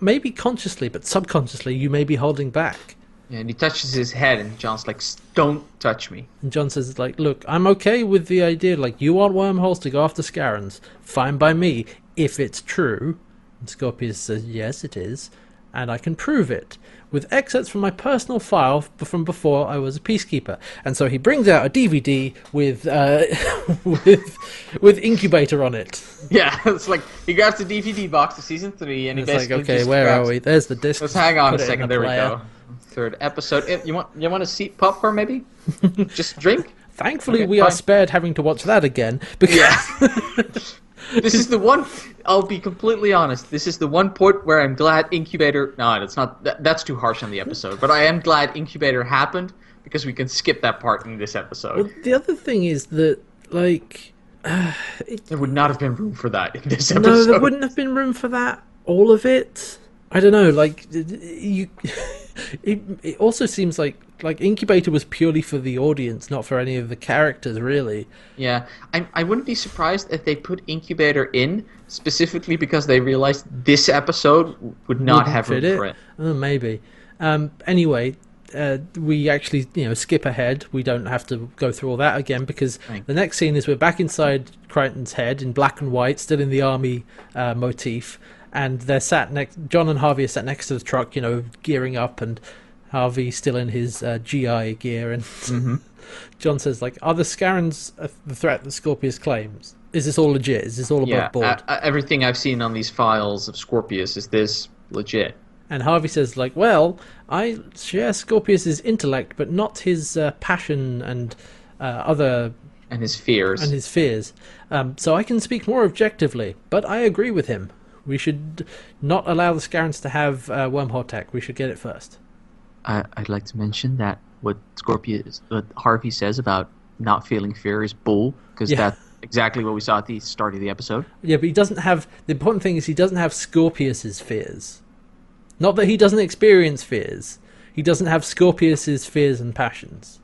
Maybe consciously, but subconsciously, you may be holding back. Yeah, and he touches his head, and John's like, "Don't touch me." And John says, like, look, I'm okay with the idea, like, you want wormholes to go after Scarrans. Fine by me, if it's true. And Scorpius says, yes, it is. And I can prove it. With excerpts from my personal file from before I was a peacekeeper. And so he brings out a DVD with, uh, with, with Incubator on it. Yeah, it's like he grabs the DVD box of season three, and he It's like, okay, where grabs- are we? There's the disc. Let's hang on a second. the There we go. Third episode. Eh, You want you want a seat popcorn maybe? Just drink. Thankfully, Okay, we are spared having to watch that again. Because Yeah. This is the one. I'll be completely honest. This is the one point where I'm glad Incubator. No, that's not. That, that's too harsh on the episode. But I am glad Incubator happened because we can skip that part in this episode. Well, the other thing is that, like, there would not have been room for that in this episode. No, there wouldn't have been room for that. All of it. I don't know. Like you, it, it also seems like like Incubator was purely for the audience, not for any of the characters, really. Yeah, I, I wouldn't be surprised if they put Incubator in specifically because they realized this episode would not Wouldn't have room fit for it. Oh, maybe. Um, anyway, uh, we actually you know skip ahead. We don't have to go through all that again because Right. the next scene is we're back inside Crichton's head in black and white, still in the army uh, motif, and they're sat next. John and Harvey are sat next to the truck, you know, gearing up, and Harvey still in his uh, GI gear, and Mm-hmm. John says like, "Are the Scarrans uh, the threat that Scorpius claims? Is this all legit? Is this all above Yeah, board?" everything I've seen on these files of Scorpius is this legit. And Harvey says, like, well, I share Scorpius's intellect, but not his uh, passion and uh, other And his fears. and his fears. Um, so I can speak more objectively. But I agree with him. We should not allow the Scarrans to have uh, wormhole tech. We should get it first. I, I'd like to mention that what Scorpius, what Harvey says about not feeling fear is bull, because Yeah. that's exactly what we saw at the start of the episode. Yeah, but he doesn't have. The important thing is he doesn't have Scorpius's fears. Not that he doesn't experience fears. He doesn't have Scorpius's fears and passions.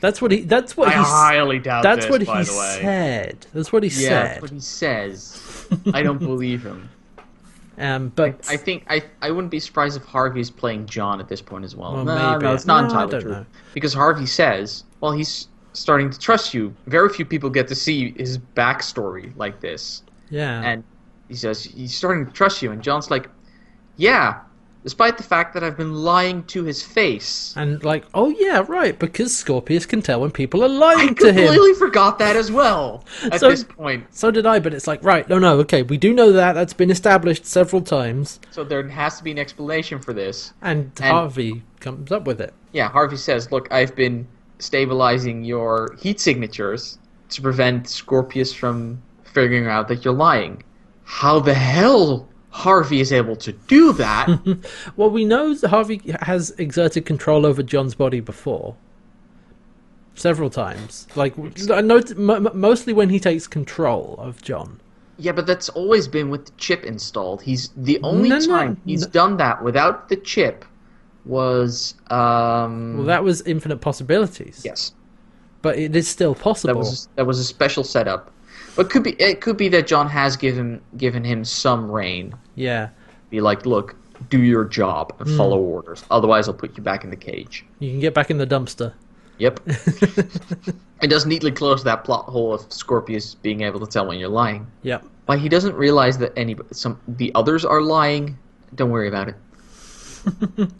That's what he. That's what I he. highly doubt That's this, what by he the way. said. That's what he Yeah, said. that's what he says. I don't believe him. Um, but I think I I wouldn't be surprised if Harvey's playing John at this point as well. Well, no, maybe. no, it's not No, I entirely don't true. know. Because Harvey says, well, he's starting to trust you. Very few people get to see his backstory like this. yeah, And he says he's starting to trust you, and John's like, yeah, despite the fact that I've been lying to his face. and like, oh yeah, right, because Scorpius can tell when people are I lying to him. I completely forgot that as well at So- this point. So did I, but it's like, right, no, no, okay, we do know that. That's been established several times, So there has to be an explanation for this. and, And- Harvey comes up with it. Yeah, Harvey says, "Look, I've been stabilizing your heat signatures to prevent Scorpius from figuring out that you're lying." How the hell Harvey is able to do that? Well, we know that Harvey has exerted control over John's body before. several times. Like I know, m- m- mostly when he takes control of John. Yeah, but that's always been with the chip installed. He's the only No, no, time he's no. done that without the chip was um Well, that was infinite possibilities. yes. but it is still possible. That was that was a special setup. But could be it could be that John has given given him some reign. yeah, Be like, look, do your job and Hmm. follow orders. Otherwise, I'll put you back in the cage. you can get back in the dumpster. Yep. it does neatly close that plot hole of Scorpius being able to tell when you're lying. Yep. Why he doesn't realize that any some the others are lying. Don't worry about it.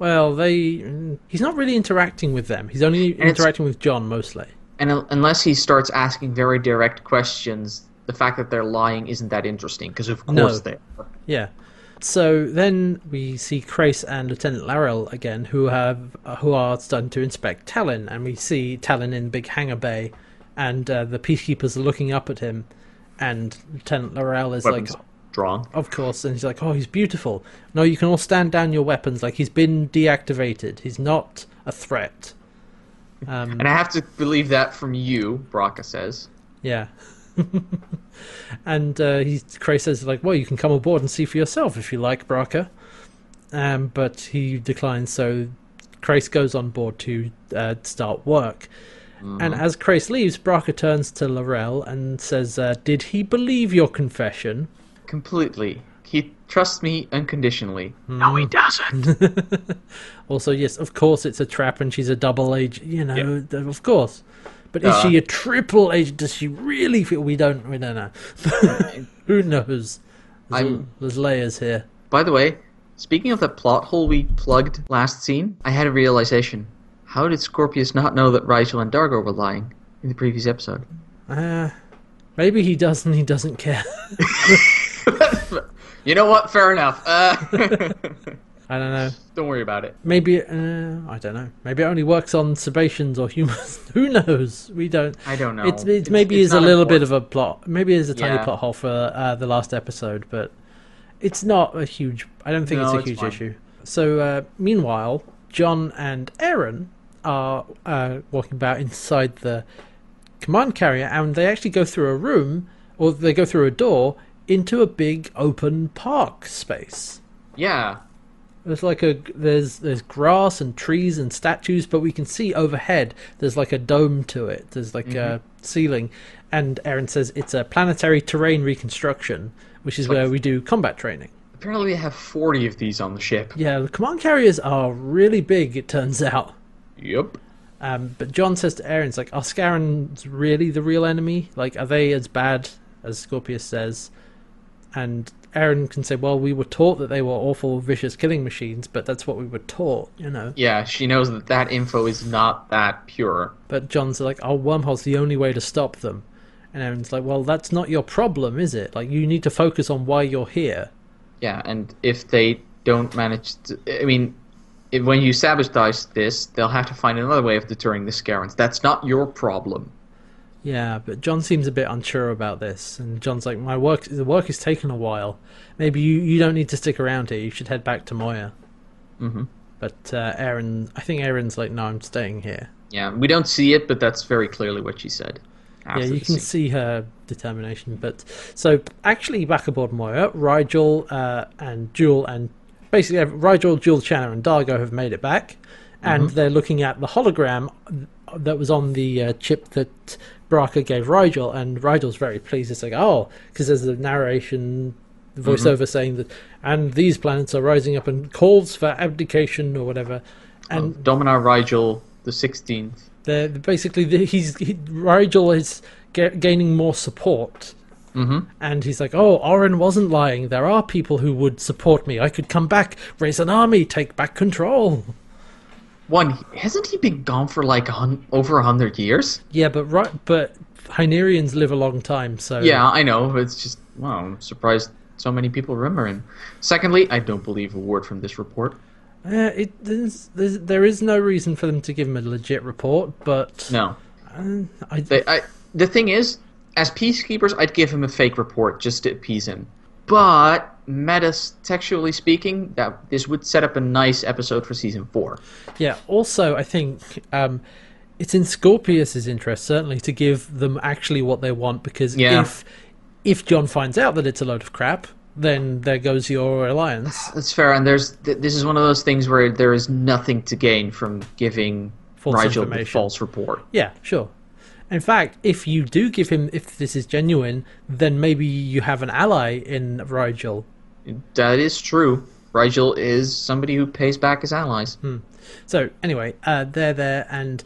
Well, they. He's not really interacting with them. He's only it's- interacting with John mostly. And unless he starts asking very direct questions, the fact that they're lying isn't that interesting. Because of No. course they. Are. Yeah. So then we see Crais and Lieutenant Larraq again, who have who are starting to inspect Talyn, and we see Talyn in big hangar bay, and uh, the peacekeepers are looking up at him, and Lieutenant Larraq is Weapons like, drawn. Of course, and he's like, "Oh, he's beautiful." No, you can all stand down your weapons. Like he's been deactivated. He's not a threat. Um, And I have to believe that from you, Braca says. yeah. and uh, he Crais says like, "Well, you can come aboard and see for yourself if you like, Braca." Um, but he declines. So Crais goes on board to uh, start work. And as Crais leaves, Braca turns to Larraq and says, uh, "Did he believe your confession?" Completely. He trusts me unconditionally. No, he doesn't. Also, yes, of course it's a trap and she's a double agent, you know, Yeah. th- of course. But is Uh. she a triple agent? Does she really feel we don't we don't know. Who knows? There's, I'm- there's layers here. By the way, speaking of the plot hole we plugged last scene, I had a realization. How did Scorpius not know that Rygel and Dargo were lying in the previous episode? Uh, maybe he does and he doesn't care. you know what? Fair enough. Uh, I don't know. don't worry about it. Maybe uh, I don't know. Maybe it only works on Sebaceans or humans. Who knows? We don't. I don't know. It's, it's, It's- maybe it's is a little bit of a plot. Maybe it's a tiny Yeah. plot hole for uh, the last episode, but it's not a huge. I don't think No, it's a huge issue. So uh, meanwhile, John and Aeryn are uh, walking about inside the command carrier, and they actually go through a room, or they go through a door into a big open park space. Yeah. There's like a there's there's grass and trees and statues, but we can see overhead there's like a dome to it. There's like a ceiling, and Aeryn says it's a planetary terrain reconstruction, which is like- where we do combat training. Apparently, we have 40 of these on the ship. Yeah, the command carriers are really big. It turns out. Yep. Um, but John says to Aeryn, "It's like, are Scarrans really the real enemy? Like, are they as bad as Scorpius says?" And Aeryn can say, "Well, we were taught that they were awful, vicious killing machines, but that's what we were taught, you know." Yeah, she knows that that info is not that pure. But John's like, "Oh, wormhole's the only way to stop them," and Aeryn's like, "Well, that's not your problem, is it? Like, you need to focus on why you're here." Yeah, and if they don't manage to. I mean, if, when you sabotage this, they'll have to find another way of deterring the Scarrans. That's not your problem. Yeah, but John seems a bit unsure about this, and John's like, "My work, the work has taken a while. Maybe you, you don't need to stick around here. You should head back to Moya." hmm But uh, Aeryn, I think Aeryn's like, "No, I'm staying here." Yeah, we don't see it, but that's very clearly what she said. yeah, you can scene. see her determination. But so actually, back aboard Moya, Rygel uh, and Jool and basically Rygel, Jool, Chiana, and Dargo have made it back, and they're looking at the hologram that was on the uh, chip that Braca gave Rygel, and Rygel's very pleased. It's like, oh, because there's the narration. The voiceover saying that, and these planets are rising up and calls for abdication or whatever, and Of Dominar Rygel the 16th. they're basically the, he's he, Rygel is ga- gaining more support, hmm and he's like, "Oh, Oren wasn't lying. There are people who would support me. I could come back, raise an army, take back control." One, hasn't he been gone for like a hun- over a hundred years? Yeah, but right, but Hynerians live a long time, so Yeah, I know. It's just, wow, I'm surprised so many people remember him. Secondly, I don't believe a word from this report. Uh, it there's, there's, there is no reason for them to give him a legit report, but No. uh, I, They, I, the thing is, as peacekeepers, I'd give him a fake report just to appease him. But metatextually speaking, that this would set up a nice episode for season four. Yeah. Also, I think um, it's in Scorpius's interest certainly to give them actually what they want because Yeah. if if John finds out that it's a load of crap, then there goes your alliance. That's fair, and there's th- this is one of those things where there is nothing to gain from giving False Rygel the false report. Yeah, sure. In fact, if you do give him, if this is genuine, then maybe you have an ally in Rygel. That is true. Rygel is somebody who pays back his allies. So anyway, uh, they're there, and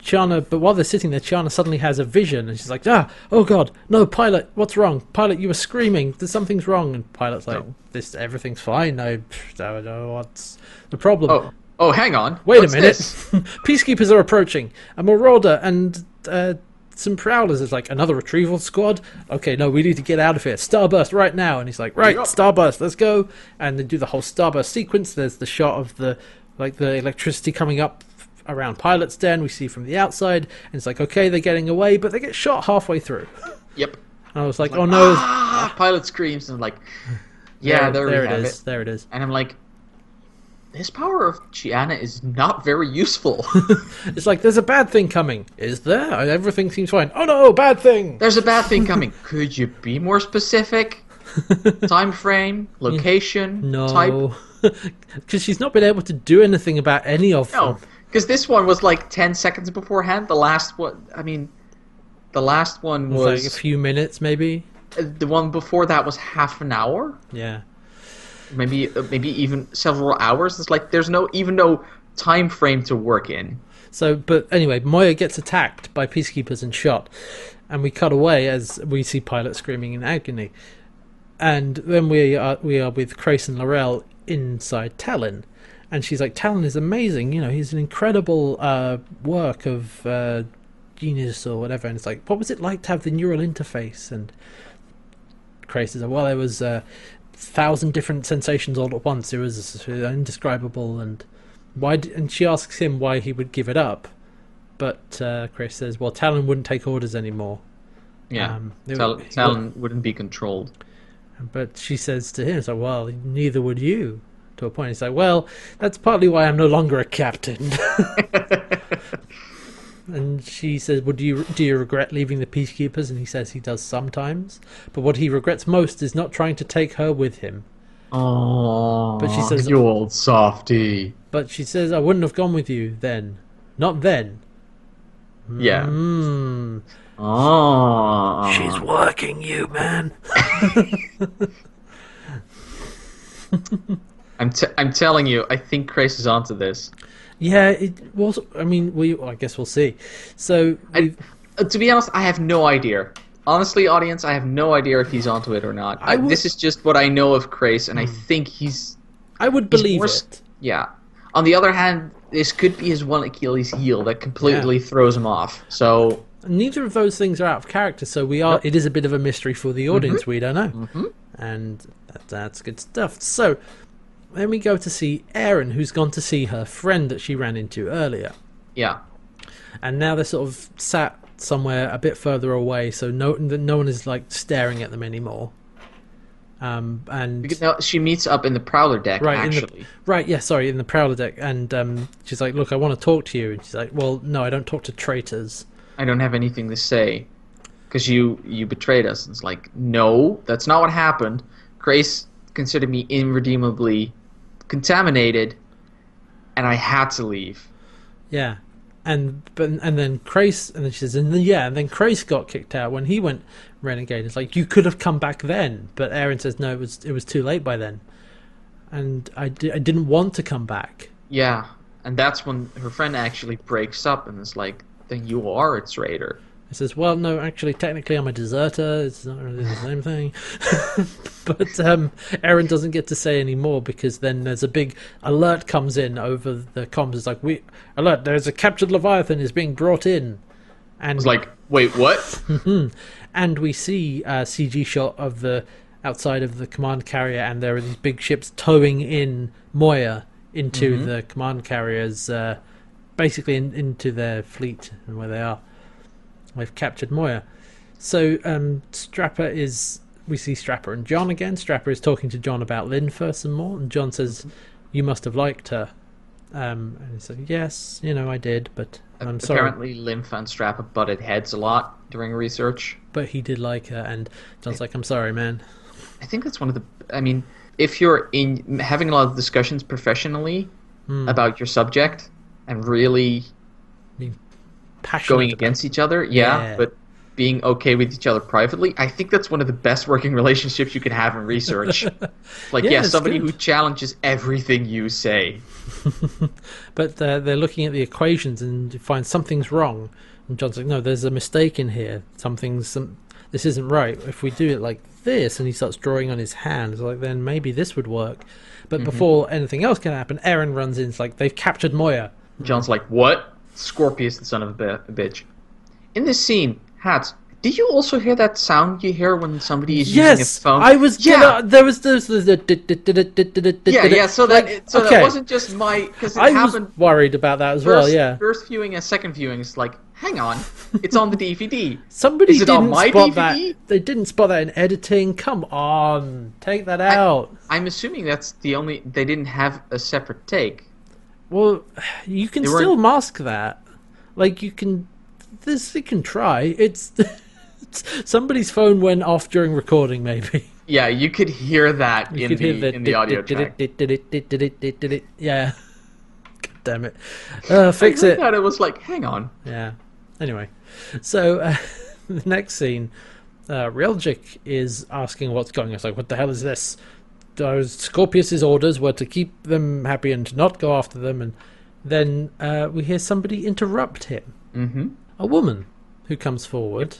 Chiana. But while they're sitting there, Chiana suddenly has a vision, and she's like, "Ah, oh God, no, Pilot, what's wrong? Pilot, you were screaming. There's something's wrong." And Pilot's like, No. "This, everything's fine. I don't know what's the problem." Oh, oh, hang on. Wait What's a minute. Peacekeepers are approaching. A Marauder and uh, some Prowlers. It's like another retrieval squad. Okay, no, we need to get out of here. Starburst right now. And he's like, right. Starburst, let's go. And they do the whole Starburst sequence. There's the shot of the like the electricity coming up around Pilot's den. We see from the outside. And it's like, okay, they're getting away, but they get shot halfway through. Yep. And I was like, oh no. Ah, pilot screams and I'm like, yeah, there, there we it is. it. There it is. And I'm like, this power of Chiana is not very useful. It's like there's a bad thing coming. Is there? Everything seems fine. Oh no, bad thing. There's a bad thing coming. Could you be more specific? Time frame, location, type. No, because she's not been able to do anything about any of No, them. because this one was like ten seconds beforehand. The last one, I mean, the last one was was like a few minutes, maybe. uh, the one before that was half an hour, Yeah, maybe uh, maybe even several hours. It's like there's no even no time frame to work in. So, but anyway, Moya gets attacked by peacekeepers and shot, and we cut away as we see Pilot screaming in agony, and then we are we are with Crais and Larraq inside Talyn, and she's like, Talyn is amazing, you know, he's an incredible uh, work of uh, genius or whatever, and it's like, what was it like to have the neural interface? And Crais like, well, there was a thousand different sensations all at once. It was indescribable, and why? d and she asks him why he would give it up, but uh, Crais says, "Well, Talyn wouldn't take orders anymore." Yeah, Um, Tal- would- Talyn wouldn't be controlled. But she says to him, "It's like, well, neither would you." To a point, he's like, "Well, that's partly why I'm no longer a captain." and she says, "Well, do you do you regret leaving the peacekeepers?" And he says he does sometimes, but what he regrets most is not trying to take her with him. Oh, But she says- you old softy. But she says, "I wouldn't have gone with you then, not then." Yeah. Mm. Oh, She's working you, man. I'm t- I'm telling you, I think Crais is onto this. Yeah, it was. I mean, we. I guess we'll see. So, I, uh, to be honest, I have no idea. Honestly, audience, I have no idea if he's onto it or not. I would- This is just what I know of Crais, and I hmm. think he's I would believe more it. yeah. On the other hand, this could be his one Achilles heel that completely throws him off. So Neither of those things are out of character, so we are. It is a bit of a mystery for the audience. Mm-hmm. We don't know, mm-hmm. and that, that's good stuff. So then we go to see Aeryn, who's gone to see her friend that she ran into earlier, yeah, and now they're sort of sat somewhere a bit further away, so no, no one is like staring at them anymore. Um, and because now she meets up in the Prowler deck. Right, in the- actually, Right, yeah, sorry, in the Prowler deck, and um, she's like, "Look, I want to talk to you," and she's like, "Well, no, I don't talk to traitors." I don't have anything to say because you you betrayed us. And it's like, no, that's not what happened. Crais considered me irredeemably contaminated, and I had to leave. Yeah, and but and then Crais, and then she says, and then, yeah, and then Crais got kicked out when he went renegade. It's like you could have come back then, but Aeryn says no, it was it was too late by then, and I, di- I didn't want to come back. Yeah, and that's when her friend actually breaks up and is like, then you are a traitor. He says, well, no, actually, technically, I'm a deserter. It's not really the same thing. but um, Aeryn doesn't get to say any more because then there's a big alert comes in over the comms. It's like, we alert, there's a captured Leviathan is being brought in. And It's like, wait, what? and we see a CG shot of the outside of the command carrier, and there are these big ships towing in Moya into the command carriers, uh, basically in, into their fleet and where they are. They've captured Moya. So um, Strapper is. We see Strapper and John again. Strapper is talking to John about Lynn first and more, and John says, "You must have liked her." Um, and he said, "Yes, you know, I did, but I'm sorry." Apparently, Lymph and Strap have butted heads a lot during research. But he did like her, and John's like, "I'm sorry, man." I think that's one of the. I mean, if you're in having a lot of discussions professionally Hmm. about your subject and really Passionate going against each other, yeah, Yeah. but being okay with each other privately, I think that's one of the best working relationships you can have in research. like, Yeah, yeah, somebody good. who challenges everything you say. But uh, they're looking at the equations and find something's wrong. And John's like, "No, there's a mistake in here. Something's some. This isn't right. If we do it like this," and he starts drawing on his hand, it's like then maybe this would work. But before anything else can happen, Aeryn runs in. It's like they've captured Moya. John's like, "What? Scorpius, the son of a bitch." In this scene, Hats, did you also hear that sound you hear when somebody is using a phone? Yes. I was. Yeah, Gonna, there was this. this, this, yeah, yeah. So that so okay. that wasn't just my because it I was happened worried about that as first, well. Yeah, first viewing and second viewing. It's like, hang on, it's on the DVD. somebody Is it didn't on my spot DVD? that. They didn't spot that in editing. Come on, take that out. I'm assuming that's the only they didn't have a separate take. Well, you can They still weren't- mask that. Like you can, this you can try. It's, it's somebody's phone went off during recording. Maybe Yeah, you could hear that you in the hear the in the audio track. Yeah. God damn it. Uh, fix I it. That it was like, hang on. Yeah. Anyway, so uh, the next scene, uh, Reljik is asking what's going on. It's like, what the hell is this? Those Scorpius's orders were to keep them happy and to not go after them, and then uh, we hear somebody interrupt him. Mm-hmm. A woman who comes forward,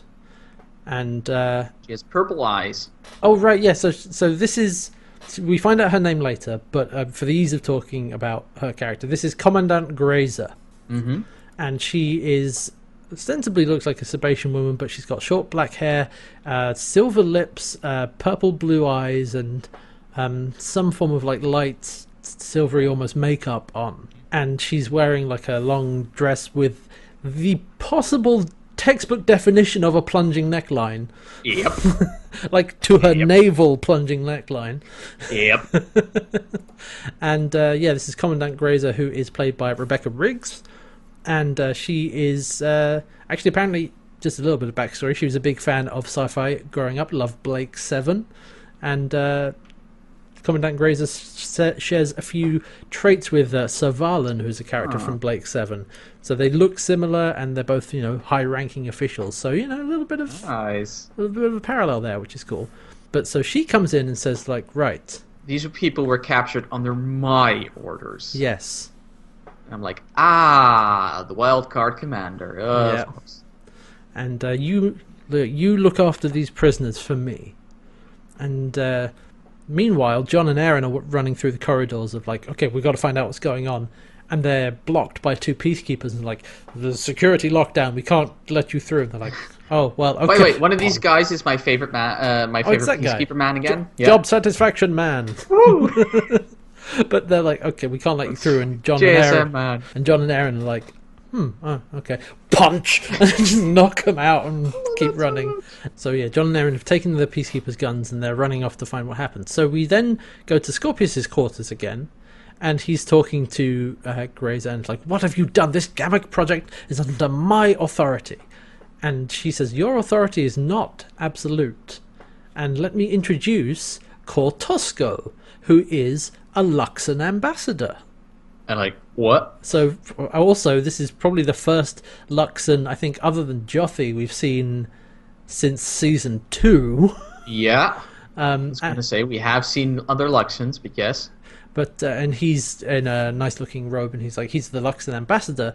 and uh, She has purple eyes. oh right, yeah. So so this is we find out her name later, but uh, for the ease of talking about her character, this is Commandant Grayza Mm-hmm. and she is ostensibly looks like a Sebacean woman, but she's got short black hair, uh, silver lips, uh, purple blue eyes, and um, some form of like light silvery almost makeup on. And she's wearing like a long dress with the possible textbook definition of a plunging neckline, Yep. like to her navel plunging neckline. yep. And uh, yeah, this is Commandant Grayza, who is played by Rebecca Riggs, and uh, she is uh, actually apparently just a little bit of backstory. She was a big fan of sci-fi growing up, loved Blake Seven, and uh, Commandant Grayza s- shares a few traits with uh, Servalan, who's a character from Blake Seven. So they look similar, and they're both you know high-ranking officials. So you know a little bit of Eyes. a little bit of a parallel there, which is cool. But so she comes in and says like, right, These are people were captured under my orders. yes. And I'm like, ah, the wild card commander. Uh, Yeah. Of course. and uh, you look, you look after these prisoners for me. And uh, meanwhile, John and Aeryn are running through the corridors of like, okay, we've got to find out what's going on. And they're blocked by two peacekeepers and like the security lockdown. We can't let you through. And they're like, oh well, okay. Wait, wait. One of these guys is my favorite man. Uh, my Oh, favorite guy. peacekeeper man again. Jo- Job satisfaction man. but they're like, okay, we can't let you through. And John and Aeryn, man. And John and Aeryn are like, hmm, oh, okay. Punch! and just knock them out and keep running. So, yeah, John and Aeryn have taken the Peacekeepers' guns and they're running off to find what happened. So, we then go to Scorpius's quarters again. And he's talking to uh, Grayza and like, what have you done? This Gamma project is under my authority. And she says, your authority is not absolute. And let me introduce Cortosco, who is a Luxan ambassador. And like, what? So, also, this is probably the first Luxan, I think, other than Jothee, we've seen since season two. Yeah. Um, I was going to say, we have seen other Luxans, but yes. but uh, and he's in a nice-looking robe, and he's like, he's the Luxan ambassador,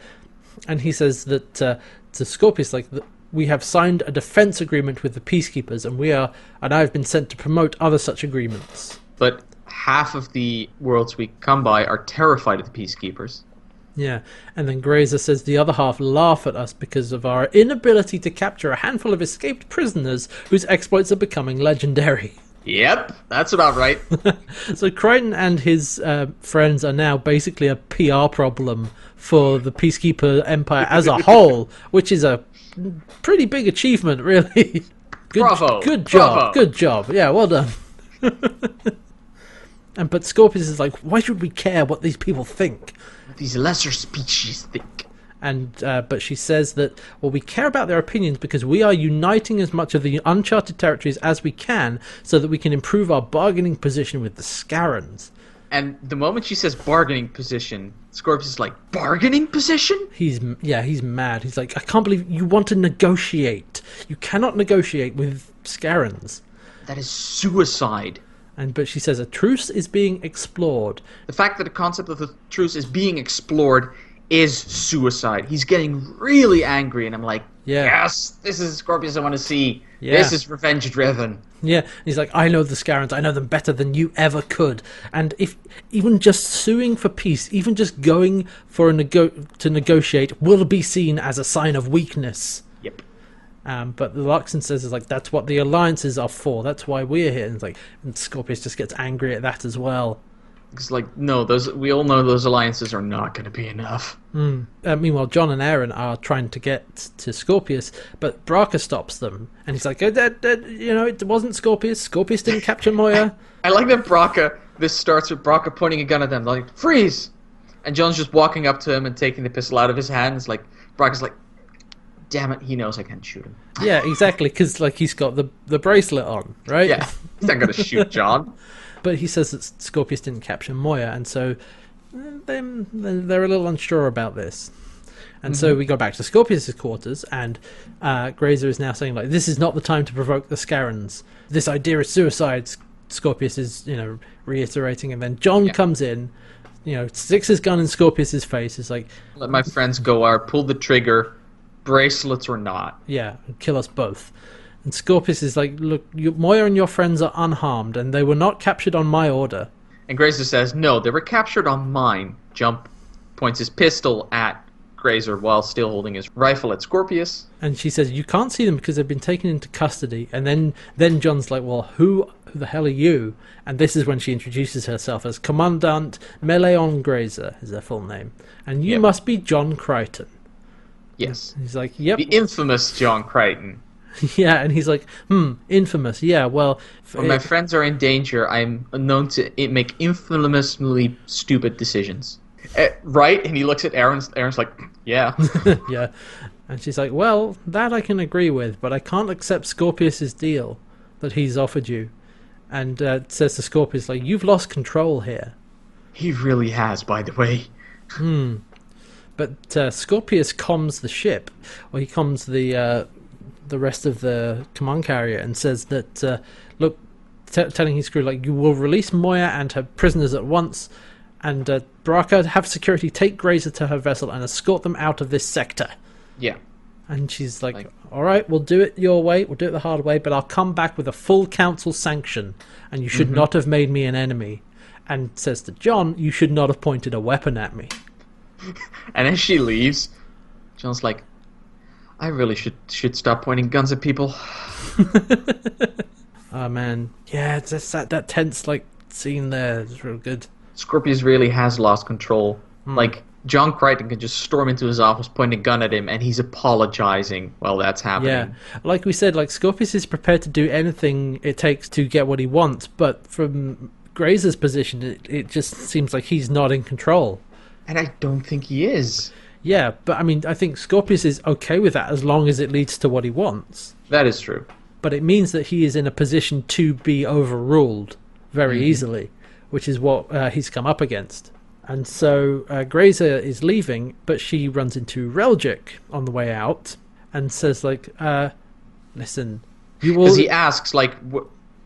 and he says that uh, to Scorpius, like, that we have signed a defense agreement with the peacekeepers, and we are, and I've been sent to promote other such agreements. But half of the worlds we come by are terrified of the peacekeepers. Yeah, and then Grayza says the other half laugh at us because of our inability to capture a handful of escaped prisoners whose exploits are becoming legendary. Yep, that's about right. So Crichton and his uh, friends are now basically a PR problem for the Peacekeeper Empire as a whole, which is a pretty big achievement, really. Good, Bravo, Good job. bravo. Good job. Yeah, well done. And but Scorpius is like, why should we care what these people think? these lesser species think. And uh, but she says that well, we care about their opinions because we are uniting as much of the uncharted territories as we can, so that we can improve our bargaining position with the Scarrans. And the moment she says bargaining position, Scorpius is like, bargaining position? He's yeah, he's mad. He's like, I can't believe you want to negotiate. You cannot negotiate with Scarrans. That is suicide. And but she says a truce is being explored. The fact that the concept of the truce is being explored is suicide. He's getting really angry, and I'm like, Yeah. yes, this is Scorpius I want to see. Yeah. This is revenge driven. Yeah, and he's like, I know the Scarrans. I know them better than you ever could. And if even just suing for peace, even just going for a nego- to negotiate, will be seen as a sign of weakness. Um, but the Luxan says is like that's what the alliances are for. That's why we're here. And it's like, and Scorpius just gets angry at that as well. It's like, no, those we all know those alliances are not going to be enough. Uh, meanwhile, John and Aeryn are trying to get to Scorpius, but Braca stops them, and he's like, uh, that, that, "You know, it wasn't Scorpius. Scorpius didn't capture Moya." I like that Braca. This starts with Braca pointing a gun at them, like freeze, and John's just walking up to him and taking the pistol out of his hands. Like Braca's like, damn it, he knows I can't shoot him. yeah, exactly, because like he's got the the bracelet on, right? Yeah, he's not gonna shoot John. But he says that Scorpius didn't capture Moya, and so eh, them they're a little unsure about this. And so we go back to Scorpius's quarters, and uh, Grayza is now saying like, "This is not the time to provoke the Scarrans. This idea is suicide." Scorpius is, you know, reiterating, and then John Yeah. comes in, you know, sticks his gun in Scorpius's face. Is like, Let my friends go. Or pull the trigger, bracelets or not. "Yeah, kill us both." And Scorpius is like, "Look, you, Moya and your friends are unharmed, and they were not captured on my order." And Grayza says, no, they were captured on mine. Jump points his pistol at Grayza while still holding his rifle at Scorpius. and she says you can't see them because they've been taken into custody and then then john's like well who, who the hell are you and this is when she introduces herself as commandant mele-on grayza is her full name and you Yep. must be john crichton Yes. And he's like yep The infamous John Crichton. yeah and he's like hmm infamous yeah well When my eh, friends are in danger, I'm known to make infamously stupid decisions. Eh, right? And he looks at Aeryn's. Aeryn's like, yeah. yeah and she's like well that i can agree with but i can't accept scorpius's deal that he's offered you and uh, says to scorpius like you've lost control here he really has, by the way. But uh, Scorpius comms the ship, or he comms the uh, the rest of the command carrier, and says that uh, look, t- telling his crew like you will release Moya and her prisoners at once, and uh, have security take Grayza to her vessel and escort them out of this sector. Yeah. And she's like, Like- "All right, we'll do it your way. We'll do it the hard way, but I'll come back with a full council sanction, and you should not have made me an enemy." And says to John, "You should not have pointed a weapon at me." And as she leaves, John's like, I really should should stop pointing guns at people. Oh man, yeah, it's just that that tense like scene there is real good. Scorpius really has lost control. Hmm. Like John Crichton can just storm into his office, point a gun at him, and he's apologizing while that's happening. Yeah, like we said, like Scorpius is prepared to do anything it takes to get what he wants, but from Grayza's position, it, it just seems like he's not in control. And I don't think he is. Yeah, but I mean, I think Scorpius is okay with that as long as it leads to what he wants. That is true. But it means that he is in a position to be overruled very easily, which is what uh, he's come up against. And so uh, Grayza is leaving, but she runs into Reljik on the way out and says, like, uh, listen, you will. Because he asks, like,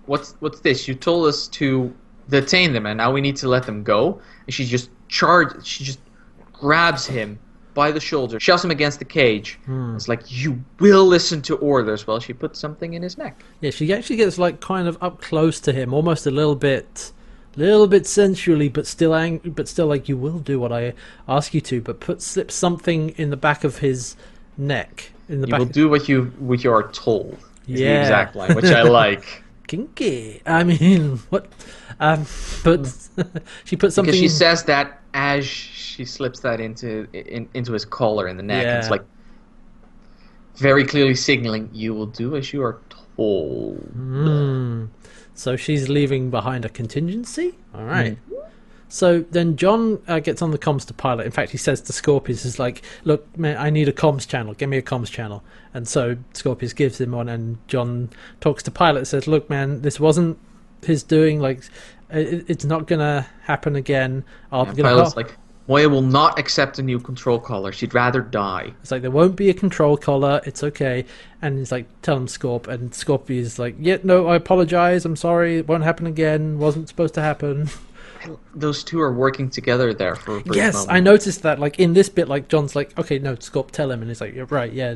"What's what's this? You told us to detain them, and now we need to let them go." And she just charge. She just grabs him by the shoulder, shoves him against the cage. Hmm. It's like, "You will listen to orders." Well, she puts something in his neck. Yeah, she actually gets like kind of up close to him, almost a little bit, little bit sensually, but still ang- but still like you will do what I ask you to, but put slip something in the back of his neck, in the You back. will do what you what you are told. Yeah. exact line, which I like. Kinky. I mean, what? Um, but she put something. Because she says that as she slips that into in, into his collar in the neck. Yeah. It's like very clearly signaling you will do as you are told. Hmm. So she's leaving behind a contingency. All right. So then John uh, gets on the comms to Pilot. In fact, he says to Scorpius, "Is like, look, man, I need a comms channel. Give me a comms channel." And so Scorpius gives him one, and John talks to Pilot. Says, "Look, man, this wasn't his doing. Like, it, it's not gonna happen again. I'll And gonna Pilot's like, Moya will not accept a new control collar. She'd rather die. It's like there won't be a control collar. It's okay. And he's like, tell him Scorp. And Scorp is like, yeah, no, I apologize. I'm sorry. It won't happen again. Wasn't supposed to happen. Those two are working together there for yes, moment. I noticed that. Like in this bit, like John's like, okay, no, Scorp, tell him. And he's like, you're right. Yeah,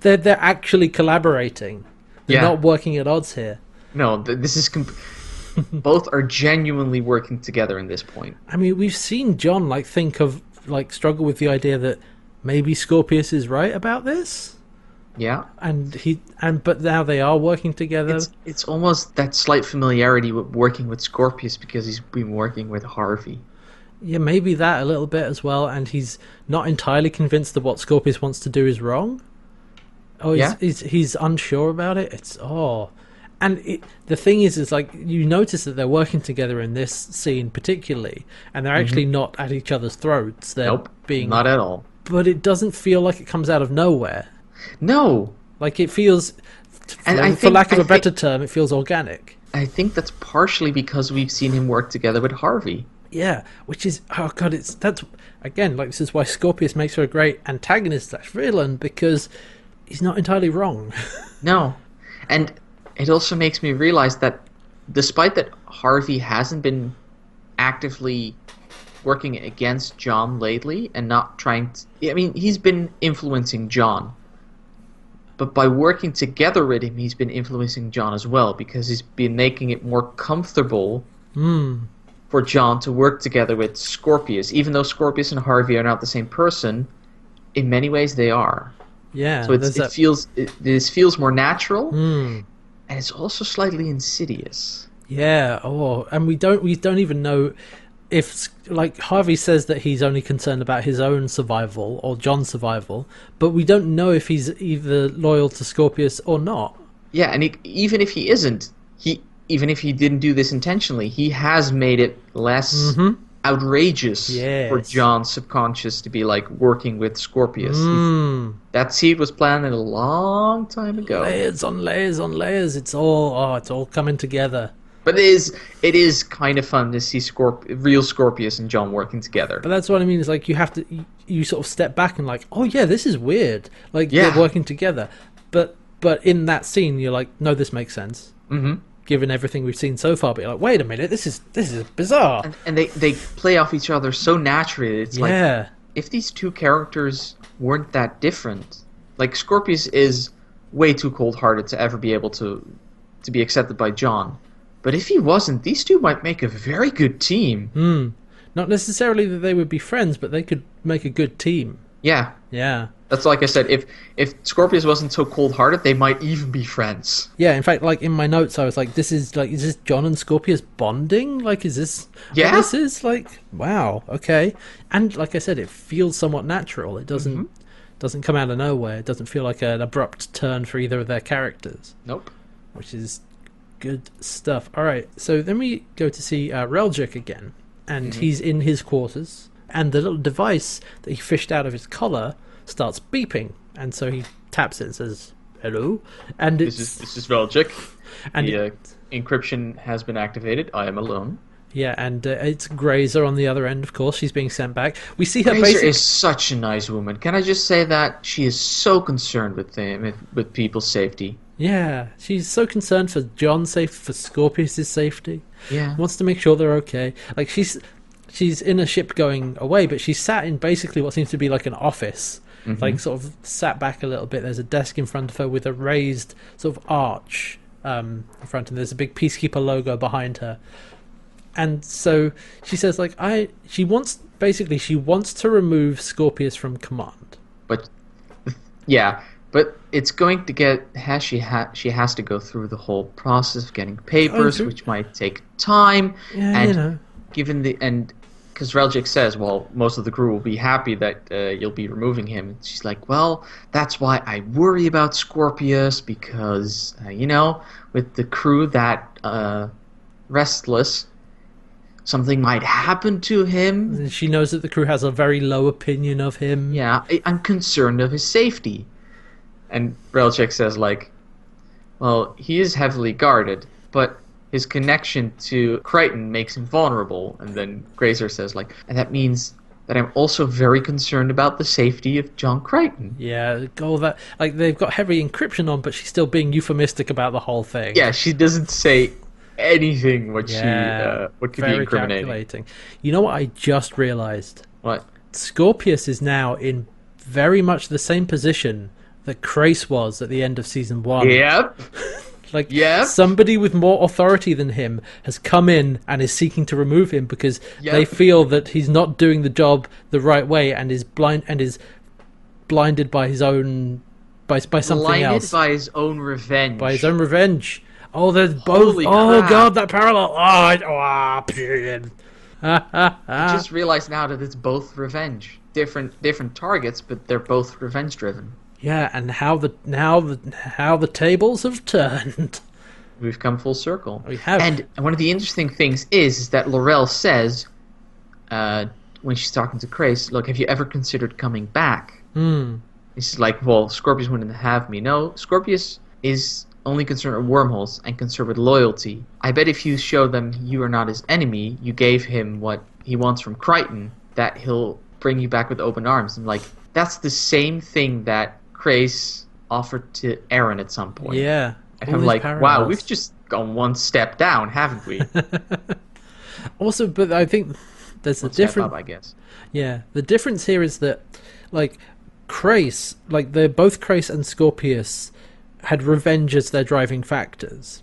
they're they're actually collaborating. They're Yeah. not working at odds here. No, th- this is. Comp- both are genuinely working together in this point. I mean, we've seen John like think of like struggle with the idea that maybe Scorpius is right about this, Yeah. and he and but now they are working together. It's, it's almost that slight familiarity with working with Scorpius because he's been working with Harvey. Yeah, maybe that a little bit as well, and he's not entirely convinced that what Scorpius wants to do is wrong. Oh, he's Yeah. he's, he's unsure about it. It's oh, and it, the thing is, is like you notice that they're working together in this scene particularly, and they're actually not at each other's throats. They're Mm-hmm. Nope. being, Not at all. but it doesn't feel like it comes out of nowhere. No. Like it feels, And for, I for lack of I a better think- term, it feels organic. I think that's partially because we've seen him work together with Harvey. Yeah, which is oh god, it's that's again like this is why Scorpius makes her a great antagonist slash villain because he's not entirely wrong. No. And it also makes me realize that despite that Harvey hasn't been actively working against John lately and not trying to I mean, he's been influencing John. But by working together with him, he's been influencing John as well because he's been making it more comfortable Hmm. for John to work together with Scorpius. Even though Scorpius and Harvey are not the same person, in many ways they are. Yeah, So it's, it that- feels it, this feels more natural, Hmm. And it's also slightly insidious. Yeah. Oh, and we don't we don't even know if like Harvey says that he's only concerned about his own survival or John's survival, but we don't know if he's either loyal to Scorpius or not. Yeah, and he, even if he isn't, he even if he didn't do this intentionally, he has made it less Mhm. Outrageous for John's subconscious to be like working with Scorpius. Hmm. That seed was planted a long time ago. Layers on layers on layers. It's all oh, it's all coming together. But it is it is kind of fun to see Scorp- real Scorpius and John working together. But that's what I mean. Is like you have to you, you sort of step back and like, oh yeah, this is weird. Like Yeah. they're working together. But but in that scene, you're like, no, this makes sense hmm given everything we've seen so far. But you're like, wait a minute, this is this is bizarre. And, and they they play off each other so naturally. It's like yeah, if these two characters weren't that different, like Scorpius is way too cold-hearted to ever be able to to be accepted by John. But if he wasn't, these two might make a very good team. hmm. Not necessarily that they would be friends, but they could make a good team. Yeah, Yeah. That's like I said. If if Scorpius wasn't so cold-hearted, they might even be friends. Yeah, in fact, like in my notes, I was like, "This is like, is this John and Scorpius bonding? Like, is this what Yeah. this is like? Wow, okay." And like I said, it feels somewhat natural. It doesn't Mm-hmm. doesn't come out of nowhere. It doesn't feel like an abrupt turn for either of their characters, Nope. which is good stuff. All right, so then we go to see uh, Reljik again, and Mm-hmm. he's in his quarters, and the little device that he fished out of his collar starts beeping, and so he taps it and says. Hello, and it's This is this is Reljik. and the uh, encryption has been activated. I am alone. Yeah, and uh, it's Grayza on the other end, of course. She's being sent back. We see her Grayza basically. is such a nice woman. Can I just say that she is so concerned with them, with people's safety. Yeah, she's so concerned for John's safety, for Scorpius' safety. Yeah. Wants to make sure they're okay. Like she's she's in a ship going away, but she's sat in basically what seems to be like an office. Like sort of sat back a little bit. There's a desk in front of her with a raised sort of arch um, in front, and there's a big peacekeeper logo behind her. And so she says, like I, she wants basically she wants to remove Scorpius from command. But yeah, but it's going to get has she ha- she has to go through the whole process of getting papers, through- which might take time. Yeah, and you know. given the and because Reljik says, well, most of the crew will be happy that uh, you'll be removing him. And she's like, well, that's why I worry about Scorpius because uh, you know, with the crew that uh, restless, something might happen to him. And she knows that the crew has a very low opinion of him. Yeah, I, I'm concerned of his safety. And Reljik says, like, well, he is heavily guarded, but his connection to Crichton makes him vulnerable. And then Grayza says, like, and that means that I'm also very concerned about the safety of John Crichton. Yeah, all that like they've got heavy encryption on, but she's still being euphemistic about the whole thing. Yeah, she doesn't say anything what she Yeah, uh, what could be incriminating. calculating. You know what I just realized? What? Scorpius is now in very much the same position that Crais was at the end of season one. Yep. Like Yep. somebody with more authority than him has come in and is seeking to remove him because Yep. they feel that he's not doing the job the right way and is blind and is blinded by his own by by something Blinded else by his own revenge. by his own revenge. Oh, there's both. Holy oh crap. god, that parallel. Oh, I, oh ah, period. Ha, ha, I just realized now that it's both revenge. Different different targets, but they're both revenge driven. Yeah, and how the now the how the tables have turned. We've come full circle. We have. And one of the interesting things is, is that Laurel says, uh, when she's talking to Crais, look, have you ever considered coming back? She's like, well, Scorpius wouldn't have me. No, Scorpius is only concerned with wormholes and concerned with loyalty. I bet if you show them you are not his enemy, you gave him what he wants from Crichton, that he'll bring you back with open arms. And like, that's the same thing that Crais offered to Aeryn at some point. Yeah. And I'm like, wow, we've just gone one step down, haven't we? also, but I think there's a One step different. I guess. Yeah, the difference here is that, like, Crais, like they're both Crais and Scorpius had revenge as their driving factors.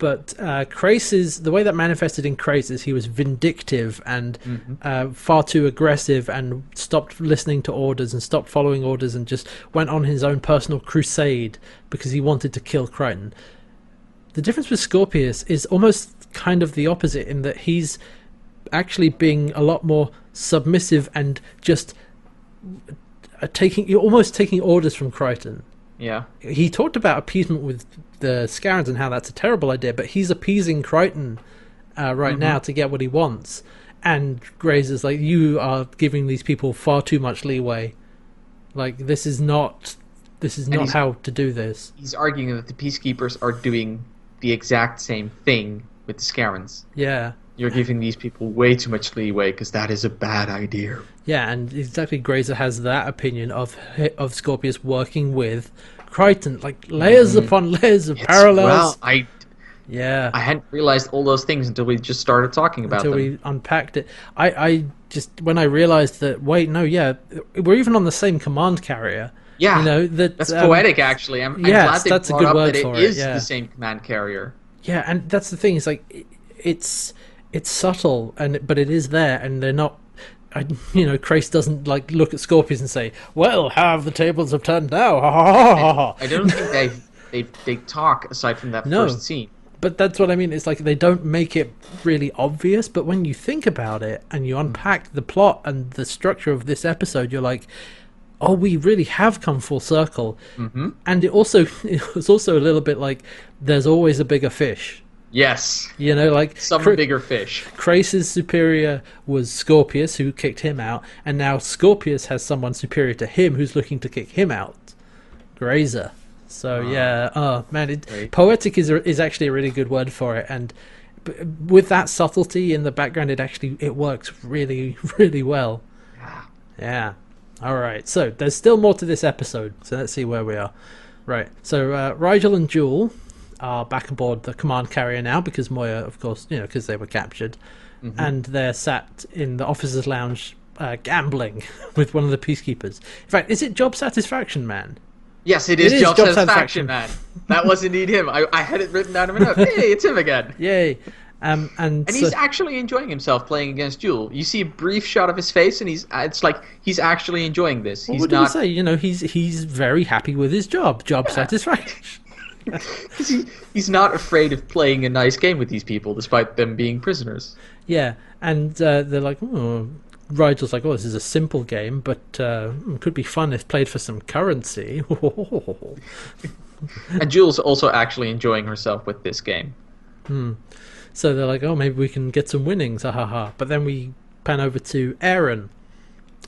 But uh, Crais's the way that manifested in Crais is he was vindictive and uh, far too aggressive and stopped listening to orders and stopped following orders and just went on his own personal crusade because he wanted to kill Crichton. The difference with Scorpius is almost kind of the opposite in that he's actually being a lot more submissive and just uh, taking you're almost taking orders from Crichton. Yeah. He talked about appeasement with the Scarrans and how that's a terrible idea, but he's appeasing Crichton uh, right now to get what he wants. And Grayza's like, you are giving these people far too much leeway. Like this is not, this is not how to do this. He's arguing that the peacekeepers are doing the exact same thing with the Scarrans. Yeah, You're giving these people way too much leeway because that is a bad idea. yeah, and exactly Grayza has that opinion of of Scorpius working with Crichton, like layers upon layers of It's- parallels. Well, I yeah, I hadn't realized all those things until we just started talking about until them. we unpacked it. I, I just when I realized that wait, no, yeah, we're even on the same command carrier. yeah, You know that that's um, poetic. Actually, I'm, I'm glad they that's a good up word that it it, is yeah. the same command carrier. Yeah, and that's the thing. It's like i- it's it's subtle, and but it is there, and they're not. I, you know, Crais doesn't like look at Scorpius and say, "Well, how have the tables have turned now?" Ha, ha, ha, ha, ha. I don't think they they they talk aside from that No. first scene. But that's what I mean. It's like they don't make it really obvious, but when you think about it and you unpack the plot and the structure of this episode, you're like, "Oh, we really have come full circle." Mm-hmm. And it also it's also a little bit like there's always a bigger fish. Yes, You know, like some bigger fish. Crais's superior was Scorpius, who kicked him out, and now Scorpius has someone superior to him who's looking to kick him out. Grayza. So yeah, oh man, it, poetic is a, is actually a really good word for it, and with that subtlety in the background, it actually it works really really well. Yeah. All right. So there's still more to this episode. So let's see where we are. Right. So uh, Rygel and Jool are back aboard the command carrier now because Moya, of course, you know, because they were captured, and they're sat in the officers' lounge uh, gambling with one of the peacekeepers. In fact, is it Job Satisfaction Man? Yes, it is, is job, job satisfaction, satisfaction. man. That was indeed him. I, I had it written down in my notes. Hey, it's him again. Yay! Um, and, And so- he's actually enjoying himself playing against Jool. You see a brief shot of his face, and he's uh, it's like he's actually enjoying this. He's what did not he say? You know, he's he's very happy with his job. Job satisfaction. 'cause he, he's not afraid of playing a nice game with these people, despite them being prisoners. Yeah, and uh, they're like, oh, Rygel's like, oh, this is a simple game, but uh, hmm, could be fun if played for some currency. And Jool's also actually enjoying herself with this game. So they're like, oh, maybe we can get some winnings, ha ha ha. But then we pan over to Aeryn,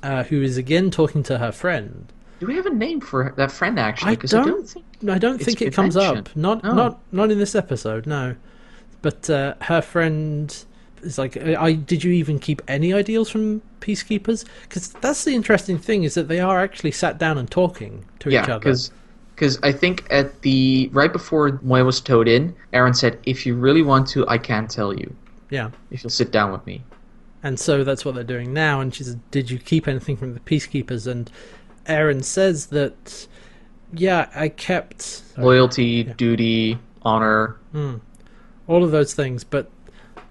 uh, who is again talking to her friend. Do we have a name for that friend actually? I 'Cause don't, think. I don't it's think it comes up. Not, No. not, not in this episode. No, but uh, her friend is like, I did you even keep any ideals from peacekeepers? Because that's the interesting thing is that they are actually sat down and talking to each Yeah, other. because I think at the right before Moya was towed in, Aeryn said, "If you really want to, I can tell you. yeah. If you'll sit down with me." And so that's what they're doing now. And she said, Did you keep anything from the peacekeepers? And Aeryn says that, yeah, I kept Loyalty, duty, honor. all of those things, but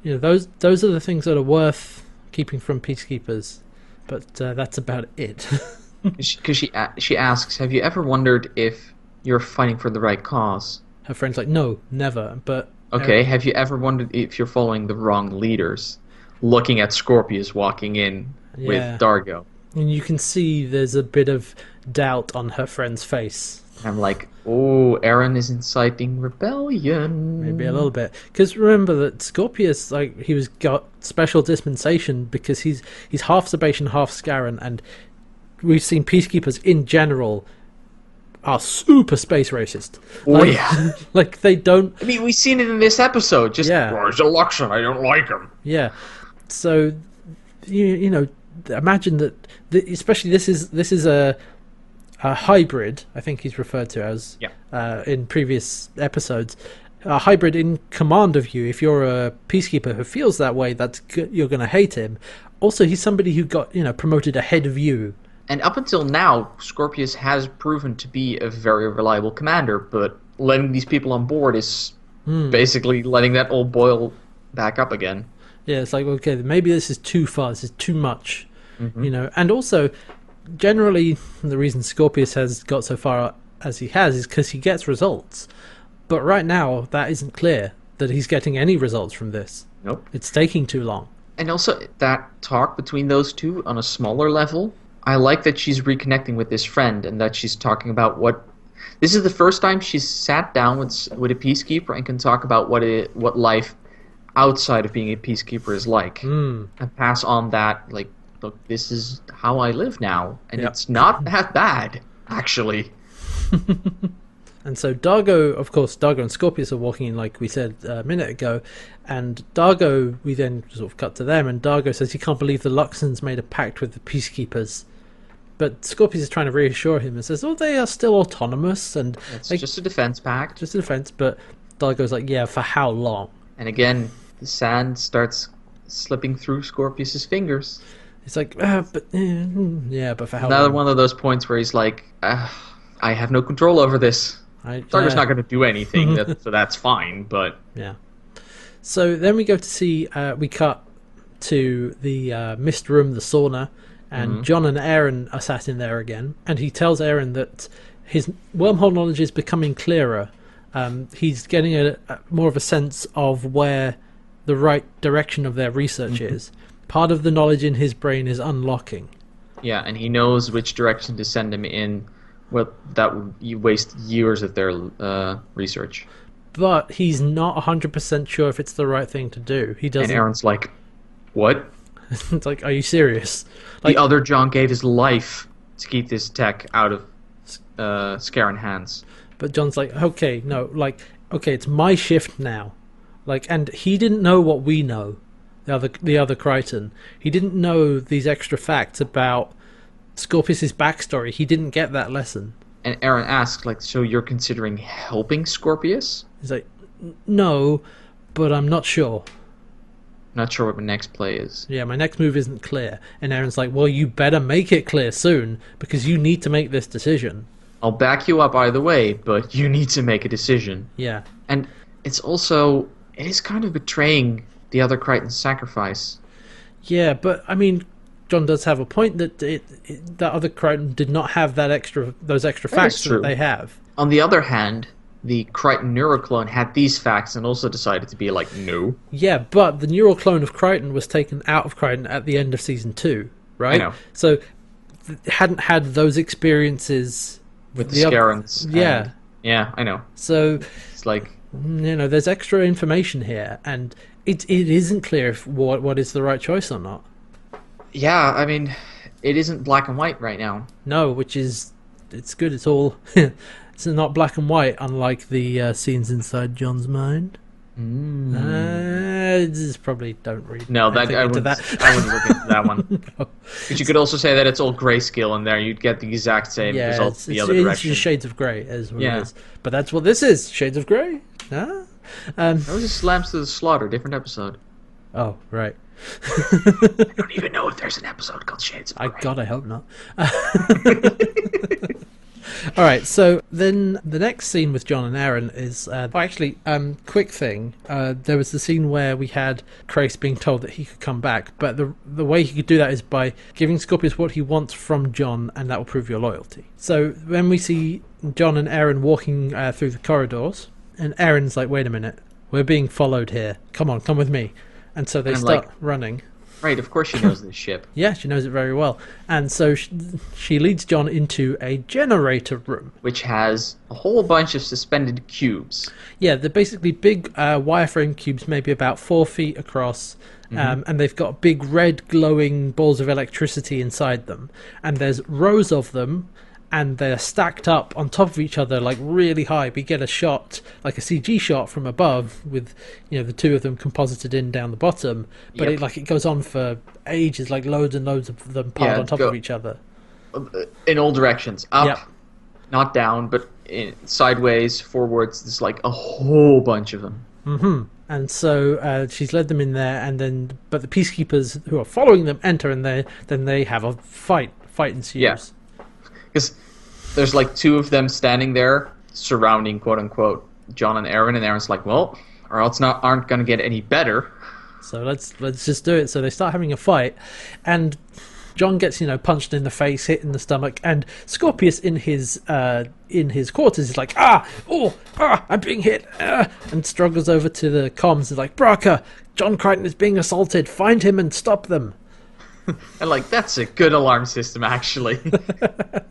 you know, those those are the things that are worth keeping from peacekeepers. But uh, that's about it. Because she she asks, "Have you ever wondered if you're fighting for the right cause?" Her friend's like, No, never. But Okay. Have you ever wondered if you're following the wrong leaders? Looking at Scorpius walking in Yeah. with Dargo. and you can see there's a bit of doubt on her friend's face. I'm like, oh, Aeryn is inciting rebellion. maybe a little bit because remember that scorpius like he was got special dispensation because he's he's half Sebacean, half Scarran and we've seen peacekeepers in general are super space racist Oh, like, yeah. like they don't I mean, we've seen it in this episode. Just, Yeah. "Oh, it's election. I don't like him. yeah so you, you know imagine that th- especially this is this is a a hybrid i think he's referred to as Yeah. uh, in previous episodes a hybrid in command of you if you're a peacekeeper who feels that way that's you're going to hate him also he's somebody who got you know promoted ahead of you And up until now, Scorpius has proven to be a very reliable commander, but letting these people on board is basically letting that all boil back up again. Yeah, it's like okay, maybe this is too far. This is too much, you know. And also, generally, the reason Scorpius has got so far as he has is because he gets results. But right now, that isn't clear that he's getting any results from this. Nope. It's taking too long. And also, that talk between those two on a smaller level, I like that she's reconnecting with this friend and that she's talking about what. This is the first time she's sat down with with a peacekeeper and can talk about what it what life outside of being a peacekeeper is like, Hmm. and pass on that like, look, this is how I live now, and Yep. it's not that bad actually. And so Dargo, of course, Dargo and Scorpius are walking in, like we said uh, a minute ago. And Dargo, we then sort of cut to them, and Dargo says he can't believe the Luxans made a pact with the peacekeepers. But Scorpius is trying to reassure him and says, "Oh, they are still autonomous and It's just a defense pact. just a defense." But Dargo's like, "Yeah, for how long?" And again, the sand starts slipping through Scorpius's fingers. It's like, uh, "But eh, mm, yeah, but for how Another long?" one of those points where he's like, "Ah, I have no control over this. I, Dargo's yeah. not going to do anything, that, so that's fine. But Yeah. So then we go to see, uh, we cut to the uh, mist room, the sauna, and John and Aeryn are sat in there again. And he tells Aeryn that his wormhole knowledge is becoming clearer. Um, he's getting a, a more of a sense of where the right direction of their research is. Part of the knowledge in his brain is unlocking. yeah, and he knows which direction to send him in. Well, that would you waste years of their uh, research. But he's not 100% sure if it's the right thing to do. He doesn't. And Aeryn's like, "What? it's like, are you serious? Like, the other John gave his life to keep this tech out of uh, hands." But John's like, okay, no, like, okay, it's my shift now. Like, and he didn't know what we know, the other, the other Crichton. He didn't know these extra facts about Scorpius's backstory. He didn't get that lesson. And Aeryn asks, "Like, so you're considering helping Scorpius?" He's like, no, but I'm not sure. Not sure what my next play is. Yeah, my next move isn't clear. And Aeryn's like, well, you better make it clear soon because you need to make this decision. I'll back you up either way, but you need to make a decision. Yeah. And it's also it is kind of betraying the other Crichton's sacrifice. Yeah, but I mean, John does have a point that it, it that other Crichton did not have that extra those extra That facts that they have. On the other hand, the Crichton neuroclone had these facts and also decided to be like, no. Yeah, but the neural clone of Crichton was taken out of Crichton at the end of season two, right? know. So th- hadn't had those experiences With the, The oth- Scarrans. and- yeah. yeah, I know. So It's like you know, there's extra information here, and it it isn't clear if what what is the right choice or not. Yeah, I mean, it isn't black and white right now. No, which is it's good. It's all it's not black and white, unlike the uh, scenes inside John's mind. Mm. Uh, this probably don't read. No, that I wouldn't. that. I wouldn't look into that one. No. But you could also say that it's all grayscale in there. You'd get the exact same yeah, result it's, the it's, other it's direction. just shades of grey, as what Yeah. is. But that's what this is: shades of grey. Huh? Um, That was just lambs to the slaughter. Different episode. oh, right. I don't even know if there's an episode called Shades of I Grey. God, I hope not. All right, so then the next scene with John and Aeryn is uh, oh, actually um, quick thing. Uh, there was the scene where we had Crais being told that he could come back, but the the way he could do that is by giving Scorpius what he wants from John, and that will prove your loyalty. So when we see John and Aeryn walking uh, through the corridors, and Aeryn's like, "Wait a minute, we're being followed here. Come on, come with me." And so they And, start like- running. Right, of course she knows this ship. Yeah, she knows it very well. And so she, she leads John into a generator room. which has a whole bunch of suspended cubes. Yeah, they're basically big uh, wireframe cubes, maybe about four feet across. Um, and they've got big red glowing balls of electricity inside them. And there's rows of them, and they're stacked up on top of each other, like really high. We get a shot, like a CG shot from above, with you know the two of them composited in down the bottom. But Yep. it like it goes on for ages, like loads and loads of them piled Yeah, on top go- of each other. In all directions. Up, Yep. not down, but in, sideways, forwards. There's like a whole bunch of them. hmm And so uh, she's led them in there, and then but the peacekeepers who are following them enter, and they then they have a fight. Fight ensues. Yeah. Because there's like two of them standing there surrounding, quote unquote, John and Aeryn, and Aeryn's like, well, or else not aren't going to get any better. So let's let's just do it. So they start having a fight, and John gets you know punched in the face, hit in the stomach, and Scorpius in his uh, in his quarters is like ah oh ah I'm being hit ah, and struggles over to the comms and is like Braca, John Crichton is being assaulted. Find him and stop them. And like, that's a good alarm system, actually.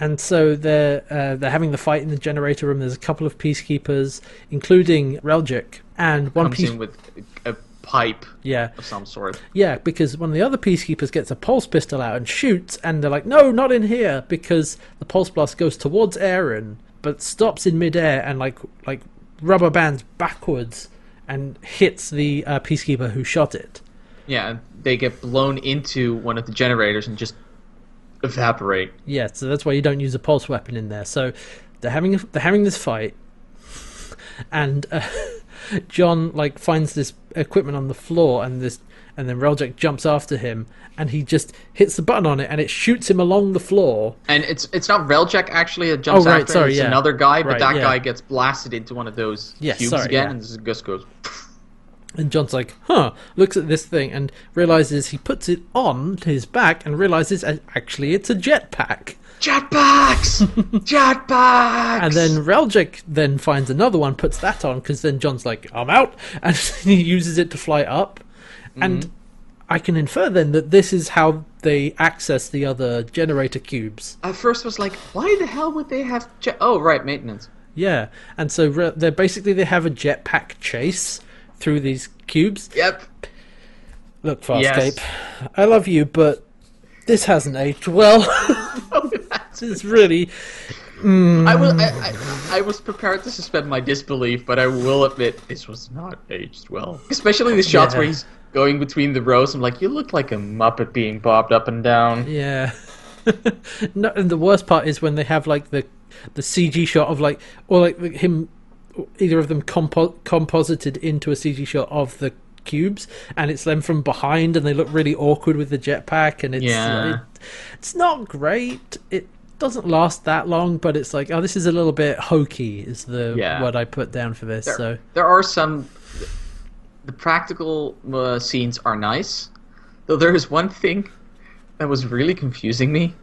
And so they're uh, they're having the fight in the generator room. There's a couple of peacekeepers, including Reljik, and one Comes piece. in with a pipe Yeah, of some sort. yeah, because one of the other peacekeepers gets a pulse pistol out and shoots, and they're like, "No, not in here!" Because the pulse blast goes towards Aeryn, but stops in midair and like like rubber bands backwards and hits the uh, peacekeeper who shot it. Yeah, they get blown into one of the generators and just evaporate. Yeah, so that's why you don't use a pulse weapon in there. So they're having they're having this fight, and uh, John like finds this equipment on the floor, and this and then Reljik jumps after him, and he just hits the button on it, and it shoots him along the floor. And it's it's not Reljik actually that jumps Oh, right, after sorry, him, it's yeah. another guy, but Right, that yeah. guy gets blasted into one of those Yeah, cubes sorry, again, and just goes. And John's like, huh, looks at this thing and realizes he puts it on his back and realizes actually it's a jetpack. Jetpacks! Jetpacks! And then Reljik then finds another one, puts that on, because then John's like, I'm out, and he uses it to fly up. Mm-hmm. And I can infer then that this is how they access the other generator cubes. At first was like, why the hell would they have jet? Oh, right, maintenance. Yeah, and so re- they're basically they have a jetpack chase through these cubes. Yep. Look, Farscape, Yes. I love you, but this hasn't aged well. Oh, this is really mm. I will. I, I, I was prepared to suspend my disbelief, but I will admit this was not aged well. Especially the shots Yeah. where he's going between the rows. I'm like, you look like a muppet being bobbed up and down. Yeah. no, and the worst part is when they have like the the CG shot of like or like him, either of them compo- composited into a CG shot of the cubes, and it's them from behind, and they look really awkward with the jetpack, and it's Yeah. it, it's not great. It doesn't last that long, but it's like oh, this is a little bit hokey. Is the Yeah. word I put down for this? There, So there are some. The practical uh, scenes are nice, though there is one thing that was really confusing me.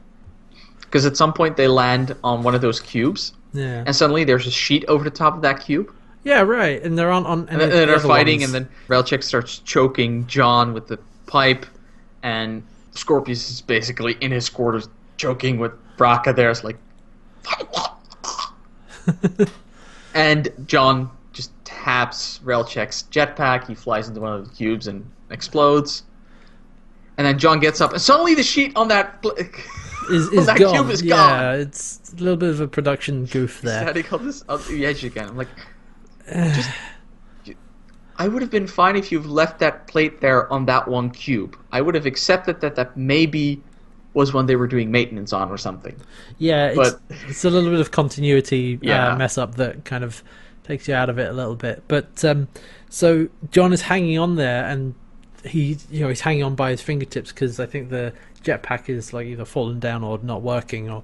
Because at some point they land on one of those cubes, yeah, and suddenly there's a sheet over the top of that cube, yeah, right. And they're on on and, then the they're fighting, ones- and then Reljik starts choking John with the pipe, and Scorpius is basically in his quarters choking with Braca there. It's like, and John just taps Reljik's jetpack. He flies into one of the cubes and explodes. And then John gets up, and suddenly the sheet on that Is, is that gone. cube is yeah, gone. it's a little bit of a production goof there. Standing on this the edge again. I'm like, just. I would have been fine if you've left that plate there on that one cube. I would have accepted that that maybe was when they were doing maintenance on or something. Yeah, it's, it's a little bit of continuity Yeah. uh, mess up that kind of takes you out of it a little bit. But um, so John is hanging on there, and he, you know, he's hanging on by his fingertips because I think the jetpack is like either fallen down or not working, or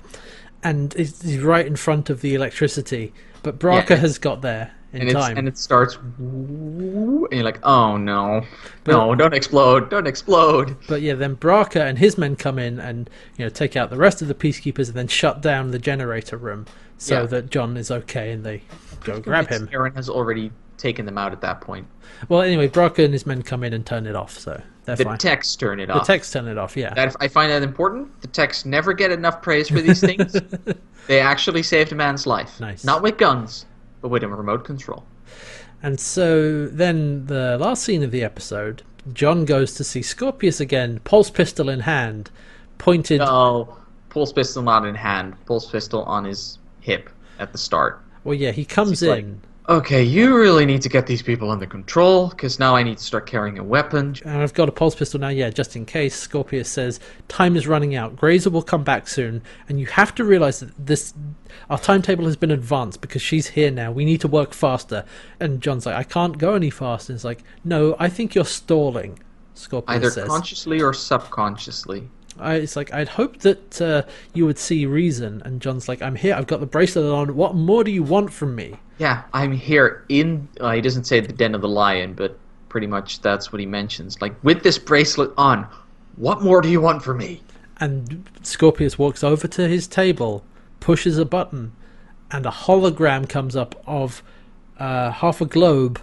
and it's, he's right in front of the electricity. But Braca Yeah, has got there in And, time. and it starts, and you're like, oh no, no, don't explode, don't explode. But yeah, then Braca and his men come in and you know take out the rest of the peacekeepers and then shut down the generator room so Yeah. that John is okay and they go grab him. Aaron has already taken them out at that point. Well, anyway, Braca and his men come in and turn it off, so they're The fine. techs turn it off. the techs turn it off, yeah. That I find that important. The techs never get enough praise for these things. they actually saved a man's life. Nice. Not with guns, but with a remote control. And so then the last scene of the episode, John goes to see Scorpius again, pulse pistol in hand, pointed. No, pulse pistol not in hand. Pulse pistol on his hip at the start. Well, yeah, he comes It's like- in. Okay, you really need to get these people under control, because now I need to start carrying a weapon. And I've got a pulse pistol now, yeah, just in case. Scorpius says, Time is running out. Grayza will come back soon. And you have to realize that this. Our timetable has been advanced because she's here now. We need to work faster. And John's like, I can't go any faster. And it's like, No, I think you're stalling. Scorpius Either says. consciously or subconsciously. I, it's like, I'd hope that uh, you would see reason. And John's like, I'm here. I've got the bracelet on. What more do you want from me? Yeah, I'm here in. Uh, he doesn't say the den of the lion, but pretty much that's what he mentions. Like, with this bracelet on, what more do you want from me? And Scorpius walks over to his table, pushes a button, and a hologram comes up of uh, half a globe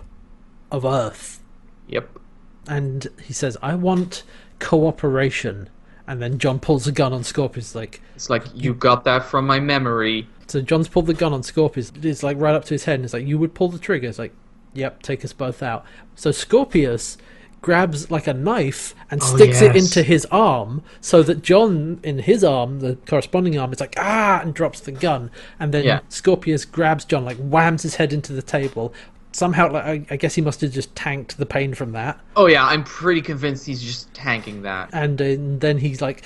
of Earth. Yep. And he says, I want cooperation. And then John pulls a gun on Scorpius, like, It's like, you got that from my memory. so John's pulled the gun on Scorpius. It's like right up to his head, and it's like, you would pull the trigger. It's like, yep, take us both out. So Scorpius grabs like a knife and Oh, sticks it into his arm so that John in his arm, the corresponding arm, is like ah and drops the gun and then Yeah. Scorpius grabs John like whams his head into the table. Somehow like I, I guess he must have just tanked the pain from that. Oh, yeah, I'm pretty convinced he's just tanking that. And, uh, then he's like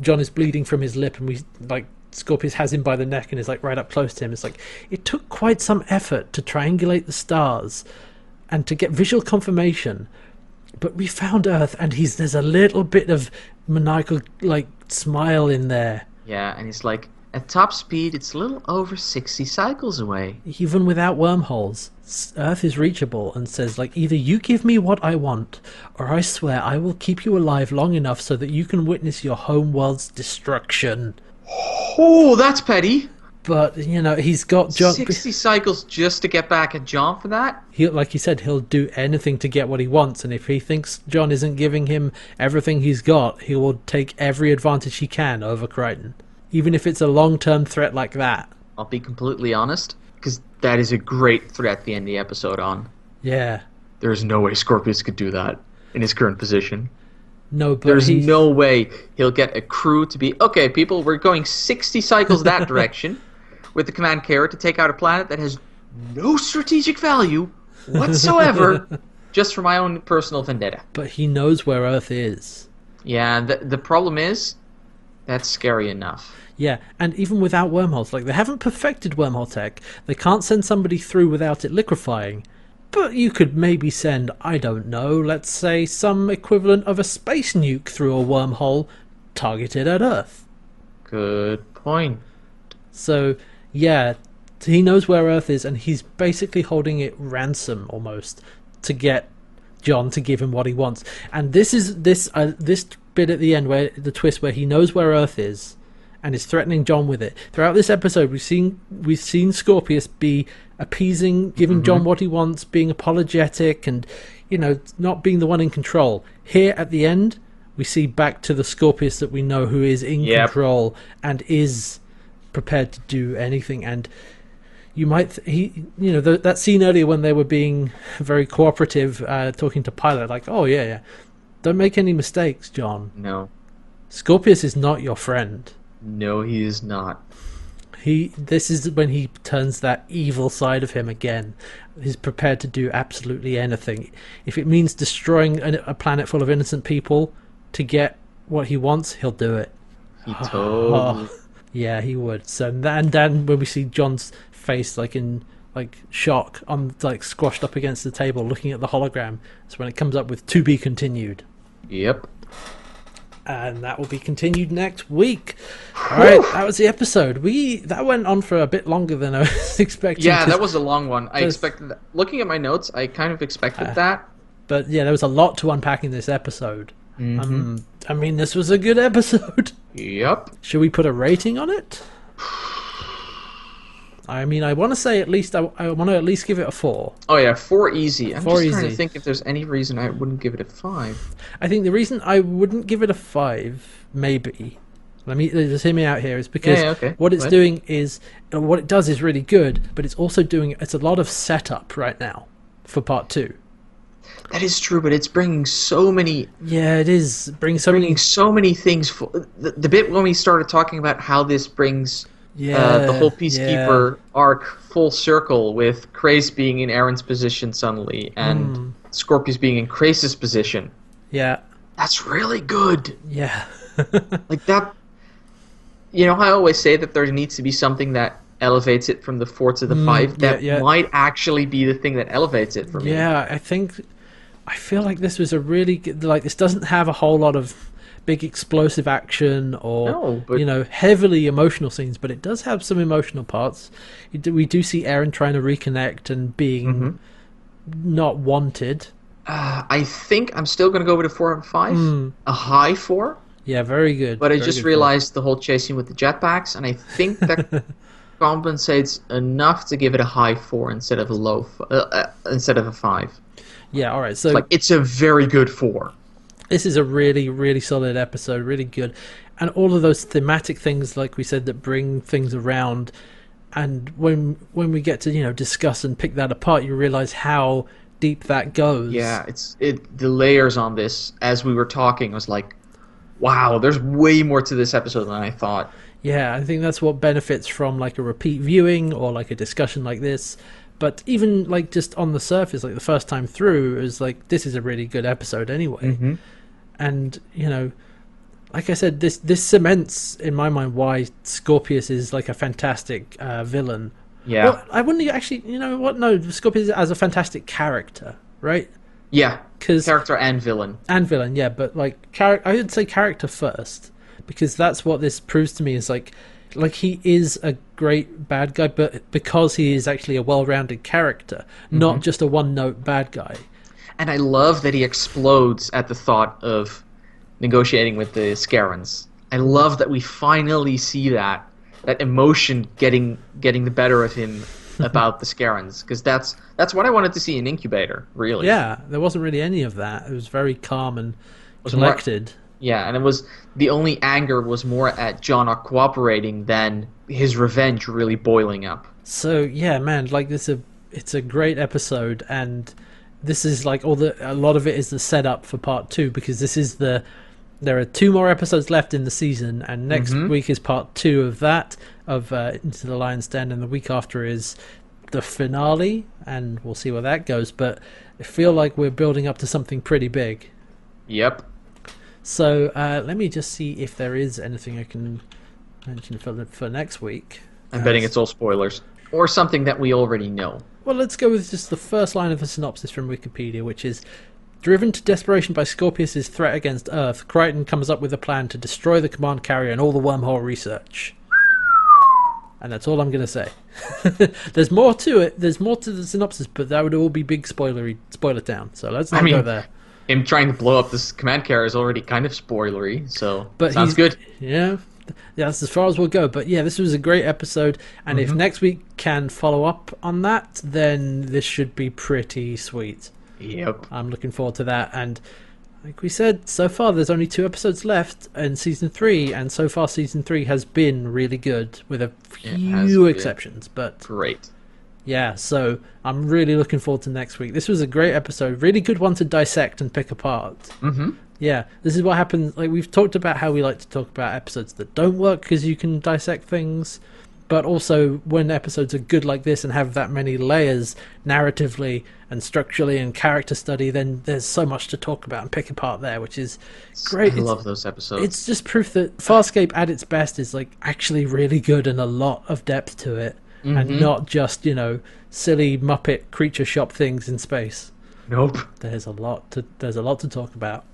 John is bleeding from his lip and we like Scorpius has him by the neck and is like right up close to him. It's like it took quite some effort to triangulate the stars and to get visual confirmation. But we found Earth and he's there's a little bit of maniacal like smile in there. Yeah, and he's like, at top speed, it's a little over 60 cycles away. Even without wormholes, Earth is reachable and says like either you give me what I want or I swear I will keep you alive long enough so that you can witness your home world's destruction. Oh, that's petty. But you know he's got John. 60 cycles just to get back at John for that? He, like he said, he'll do anything to get what he wants, and if he thinks John isn't giving him everything he's got, he will take every advantage he can over Crichton, even if it's a long-term threat like that. I'll be completely honest, because that is a great threat to end the episode on. Yeah, There's no way Scorpius could do that in his current position. no, but There's he, no way he'll get a crew to be okay, people, we're going 60 cycles that direction with the command carrier to take out a planet that has no strategic value whatsoever just for my own personal vendetta. but he knows where Earth is. Yeah, the, the problem is that's scary enough. Yeah, and even without wormholes, like they haven't perfected wormhole tech, they can't send somebody through without it liquefying. But you could maybe send, I don't know, let's say some equivalent of a space nuke through a wormhole targeted at Earth. Good point. So, yeah, he knows where Earth is, and he's basically holding it ransom almost to get John to give him what he wants. And this is this uh, this bit at the end where the twist where he knows where Earth is and is threatening John with it. Throughout this episode, we've seen we've seen Scorpius be appeasing, giving John what he wants, being apologetic, and you know not being the one in control. Here at the end, we see back to the Scorpius that we know who is in Yep. control and is prepared to do anything and you might th- he you know the, that scene earlier when they were being very cooperative, uh, talking to Pilot, like, oh yeah, yeah, don't make any mistakes, John. No, Scorpius is not your friend. no, he is not. He this is when he turns that evil side of him again. He's prepared to do absolutely anything. If it means destroying a, a planet full of innocent people to get what he wants, he'll do it. He totally. Yeah, he would. So and then, then when we see John's face like in like shock on like squashed up against the table looking at the hologram, it's when it comes up with to be continued. Yep. and that will be continued next week. All right, that was the episode. We that went on for a bit longer than I was expecting. Yeah, that was a long one. I expected. That. Looking at my notes, I kind of expected Uh, that. But yeah, there was a lot to unpack in this episode. Mm-hmm. Um, I mean, this was a good episode. Yep. Should we put a rating on it? I mean, I want to say at least I, I want to at least give it a four. Oh yeah, four easy. I'm Four just trying easy. to think if there's any reason I wouldn't give it a five. I think the reason I wouldn't give it a five, maybe, let me just hear me out here, is because Yeah, yeah, okay. what it's ahead. doing is uh, what it does is really good, but it's also doing it's a lot of setup right now for part two. That is true, but it's bringing so many, Yeah, it is bringing so many. so many things. For, the, the bit when we started talking about how this brings Yeah, uh, the whole yeah. peacekeeper arc full circle with Crais being in Aeryn's position suddenly and Hmm. Scorpius being in Crais's position. Yeah, That's really good. yeah, Like that. You know, I always say that there needs to be something that elevates it from the four to the five. Mm, yeah, That yeah. might actually be the thing that elevates it for me. yeah. I think I feel like this was a really good, like this doesn't have a whole lot of big explosive action or No, but- you know heavily emotional scenes, but it does have some emotional parts. We do see Aeryn trying to reconnect and being Mm-hmm. not wanted. Uh, I think I'm still going to go with a four and five, Hmm. a high four. Yeah, very good. But I just realized the whole chasing with the jetpacks, and I think that compensates enough to give it a high four instead of a low, f- uh, uh, instead of a five. Yeah, all right. So Like it's a very good four. This is a really really solid episode really good and all of those thematic things like we said that bring things around and when when we get to you know discuss and pick that apart you realize how deep that goes Yeah, it's it. The layers on this, as we were talking, was like, wow. There's way more to this episode than I thought. yeah i think that's what benefits from like a repeat viewing or like a discussion like this but even like just on the surface like the first time through it was like this is a really good episode anyway mm-hmm. And you know like i said this this cements in my mind why scorpius is like a fantastic uh, villain. Yeah, well, i wouldn't actually you know what? No scorpius as a fantastic character right? Yeah. because Character and villain. and villain yeah but like char- i would say character first because that's what this proves to me is like like he is a great bad guy but because he is actually a well-rounded character not just a one-note bad guy And I love that he explodes at the thought of negotiating with the Scarrans. I love that we finally see that that emotion getting getting the better of him about the Scarrans because that's that's what I wanted to see in Incubator, really. Yeah, there wasn't really any of that. It was very calm and was more- collected. Yeah, and it was the only anger was more at John not cooperating than his revenge really boiling up. So yeah, man, like this a it's a great episode, and this is like all the a lot of it is the setup for part two because this is the there are two more episodes left in the season, and next week is part two of that of uh, Into the Lion's Den, and the week after is the finale, and we'll see where that goes. But I feel like we're building up to something pretty big. Yep. So uh, let me just see if there is anything I can mention for the, for next week. I'm Uh, betting it's all spoilers. Or something that we already know. Well, let's go with just the first line of the synopsis from Wikipedia, which is Driven to desperation by Scorpius' threat against Earth, Crichton comes up with a plan to destroy the command carrier and all the wormhole research. And that's all I'm going to say. There's more to it. There's more to the synopsis, but that would all be big spoilery, spoiler town. So let's not I mean, go there. Him trying to blow up this command carrier is already kind of spoilery, so But sounds good. Yeah, yeah, that's as far as we'll go. But yeah, this was a great episode, and Mm-hmm. if next week can follow up on that, then this should be pretty sweet. Yep. I'm looking forward to that. And like we said, so far there's only two episodes left in season three, and so far season three has been really good, with a few exceptions. But Great. Yeah, so I'm really looking forward to next week. This was a great episode, really good one to dissect and pick apart. Mm-hmm. Yeah, this is what happens. Like we've talked about how we like to talk about episodes that don't work because you can dissect things, but also when episodes are good like this and have that many layers narratively and structurally and character study, then there's so much to talk about and pick apart there, which is great. I It's- love those episodes. it's just proof that Farscape at its best is like actually really good and a lot of depth to it, and mm-hmm. not just you know silly Muppet creature shop things in space. nope. There's a lot to there's a lot to talk about,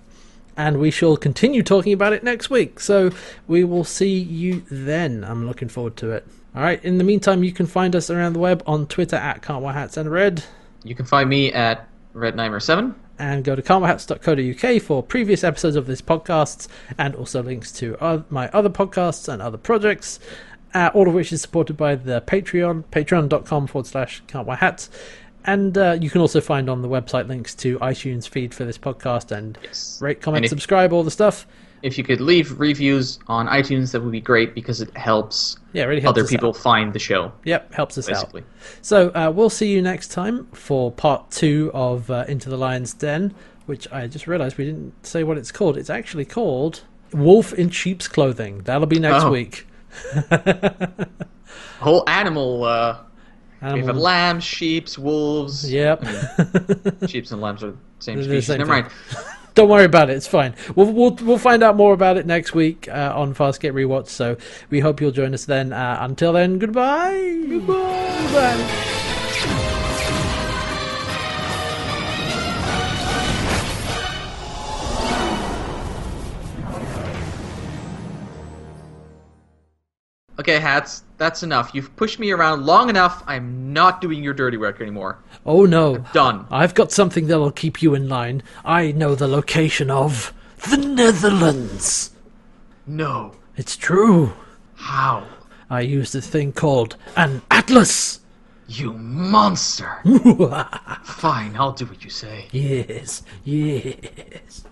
and we shall continue talking about it next week. So we will see you then. I'm looking forward to it. All right. In the meantime, you can find us around the web on Twitter at Can't Wear Hats and Red. You can find me at Rednimer7. and go to karmahats.co.uk for previous episodes of this podcast and also links to my other podcasts and other projects, uh, all of which is supported by the Patreon, patreon.com forward slash can't wear hats. And uh, you can also find on the website links to iTunes feed for this podcast and Yes. rate, comment, if- subscribe, all the stuff. If you could leave reviews on iTunes, that would be great because it helps Yeah, it really helps other people Out. find the show. Yep, helps us out. So uh, we'll see you next time for part two of uh, Into the Lion's Den, which I just realised we didn't say what it's called. It's actually called Wolf in Sheep's Clothing. That'll be next Oh. week. whole animal. Uh, we have lambs, sheep, wolves. Yep. Sheep and lambs are the same They're the same Never thing. mind. Don't worry about it. It's fine. We'll we'll, we'll find out more about it next week uh, on Farscape Rewatch. So we hope you'll join us then. Uh, until then, goodbye. Goodbye. Goodbye. Okay, hats. That's enough. You've pushed me around long enough. I'm not doing your dirty work anymore. Oh no. Done. I've got something that'll keep you in line. I know the location of the Netherlands. No. It's true. How? I used a thing called an atlas. You monster. Fine, I'll do what you say. yes, yes.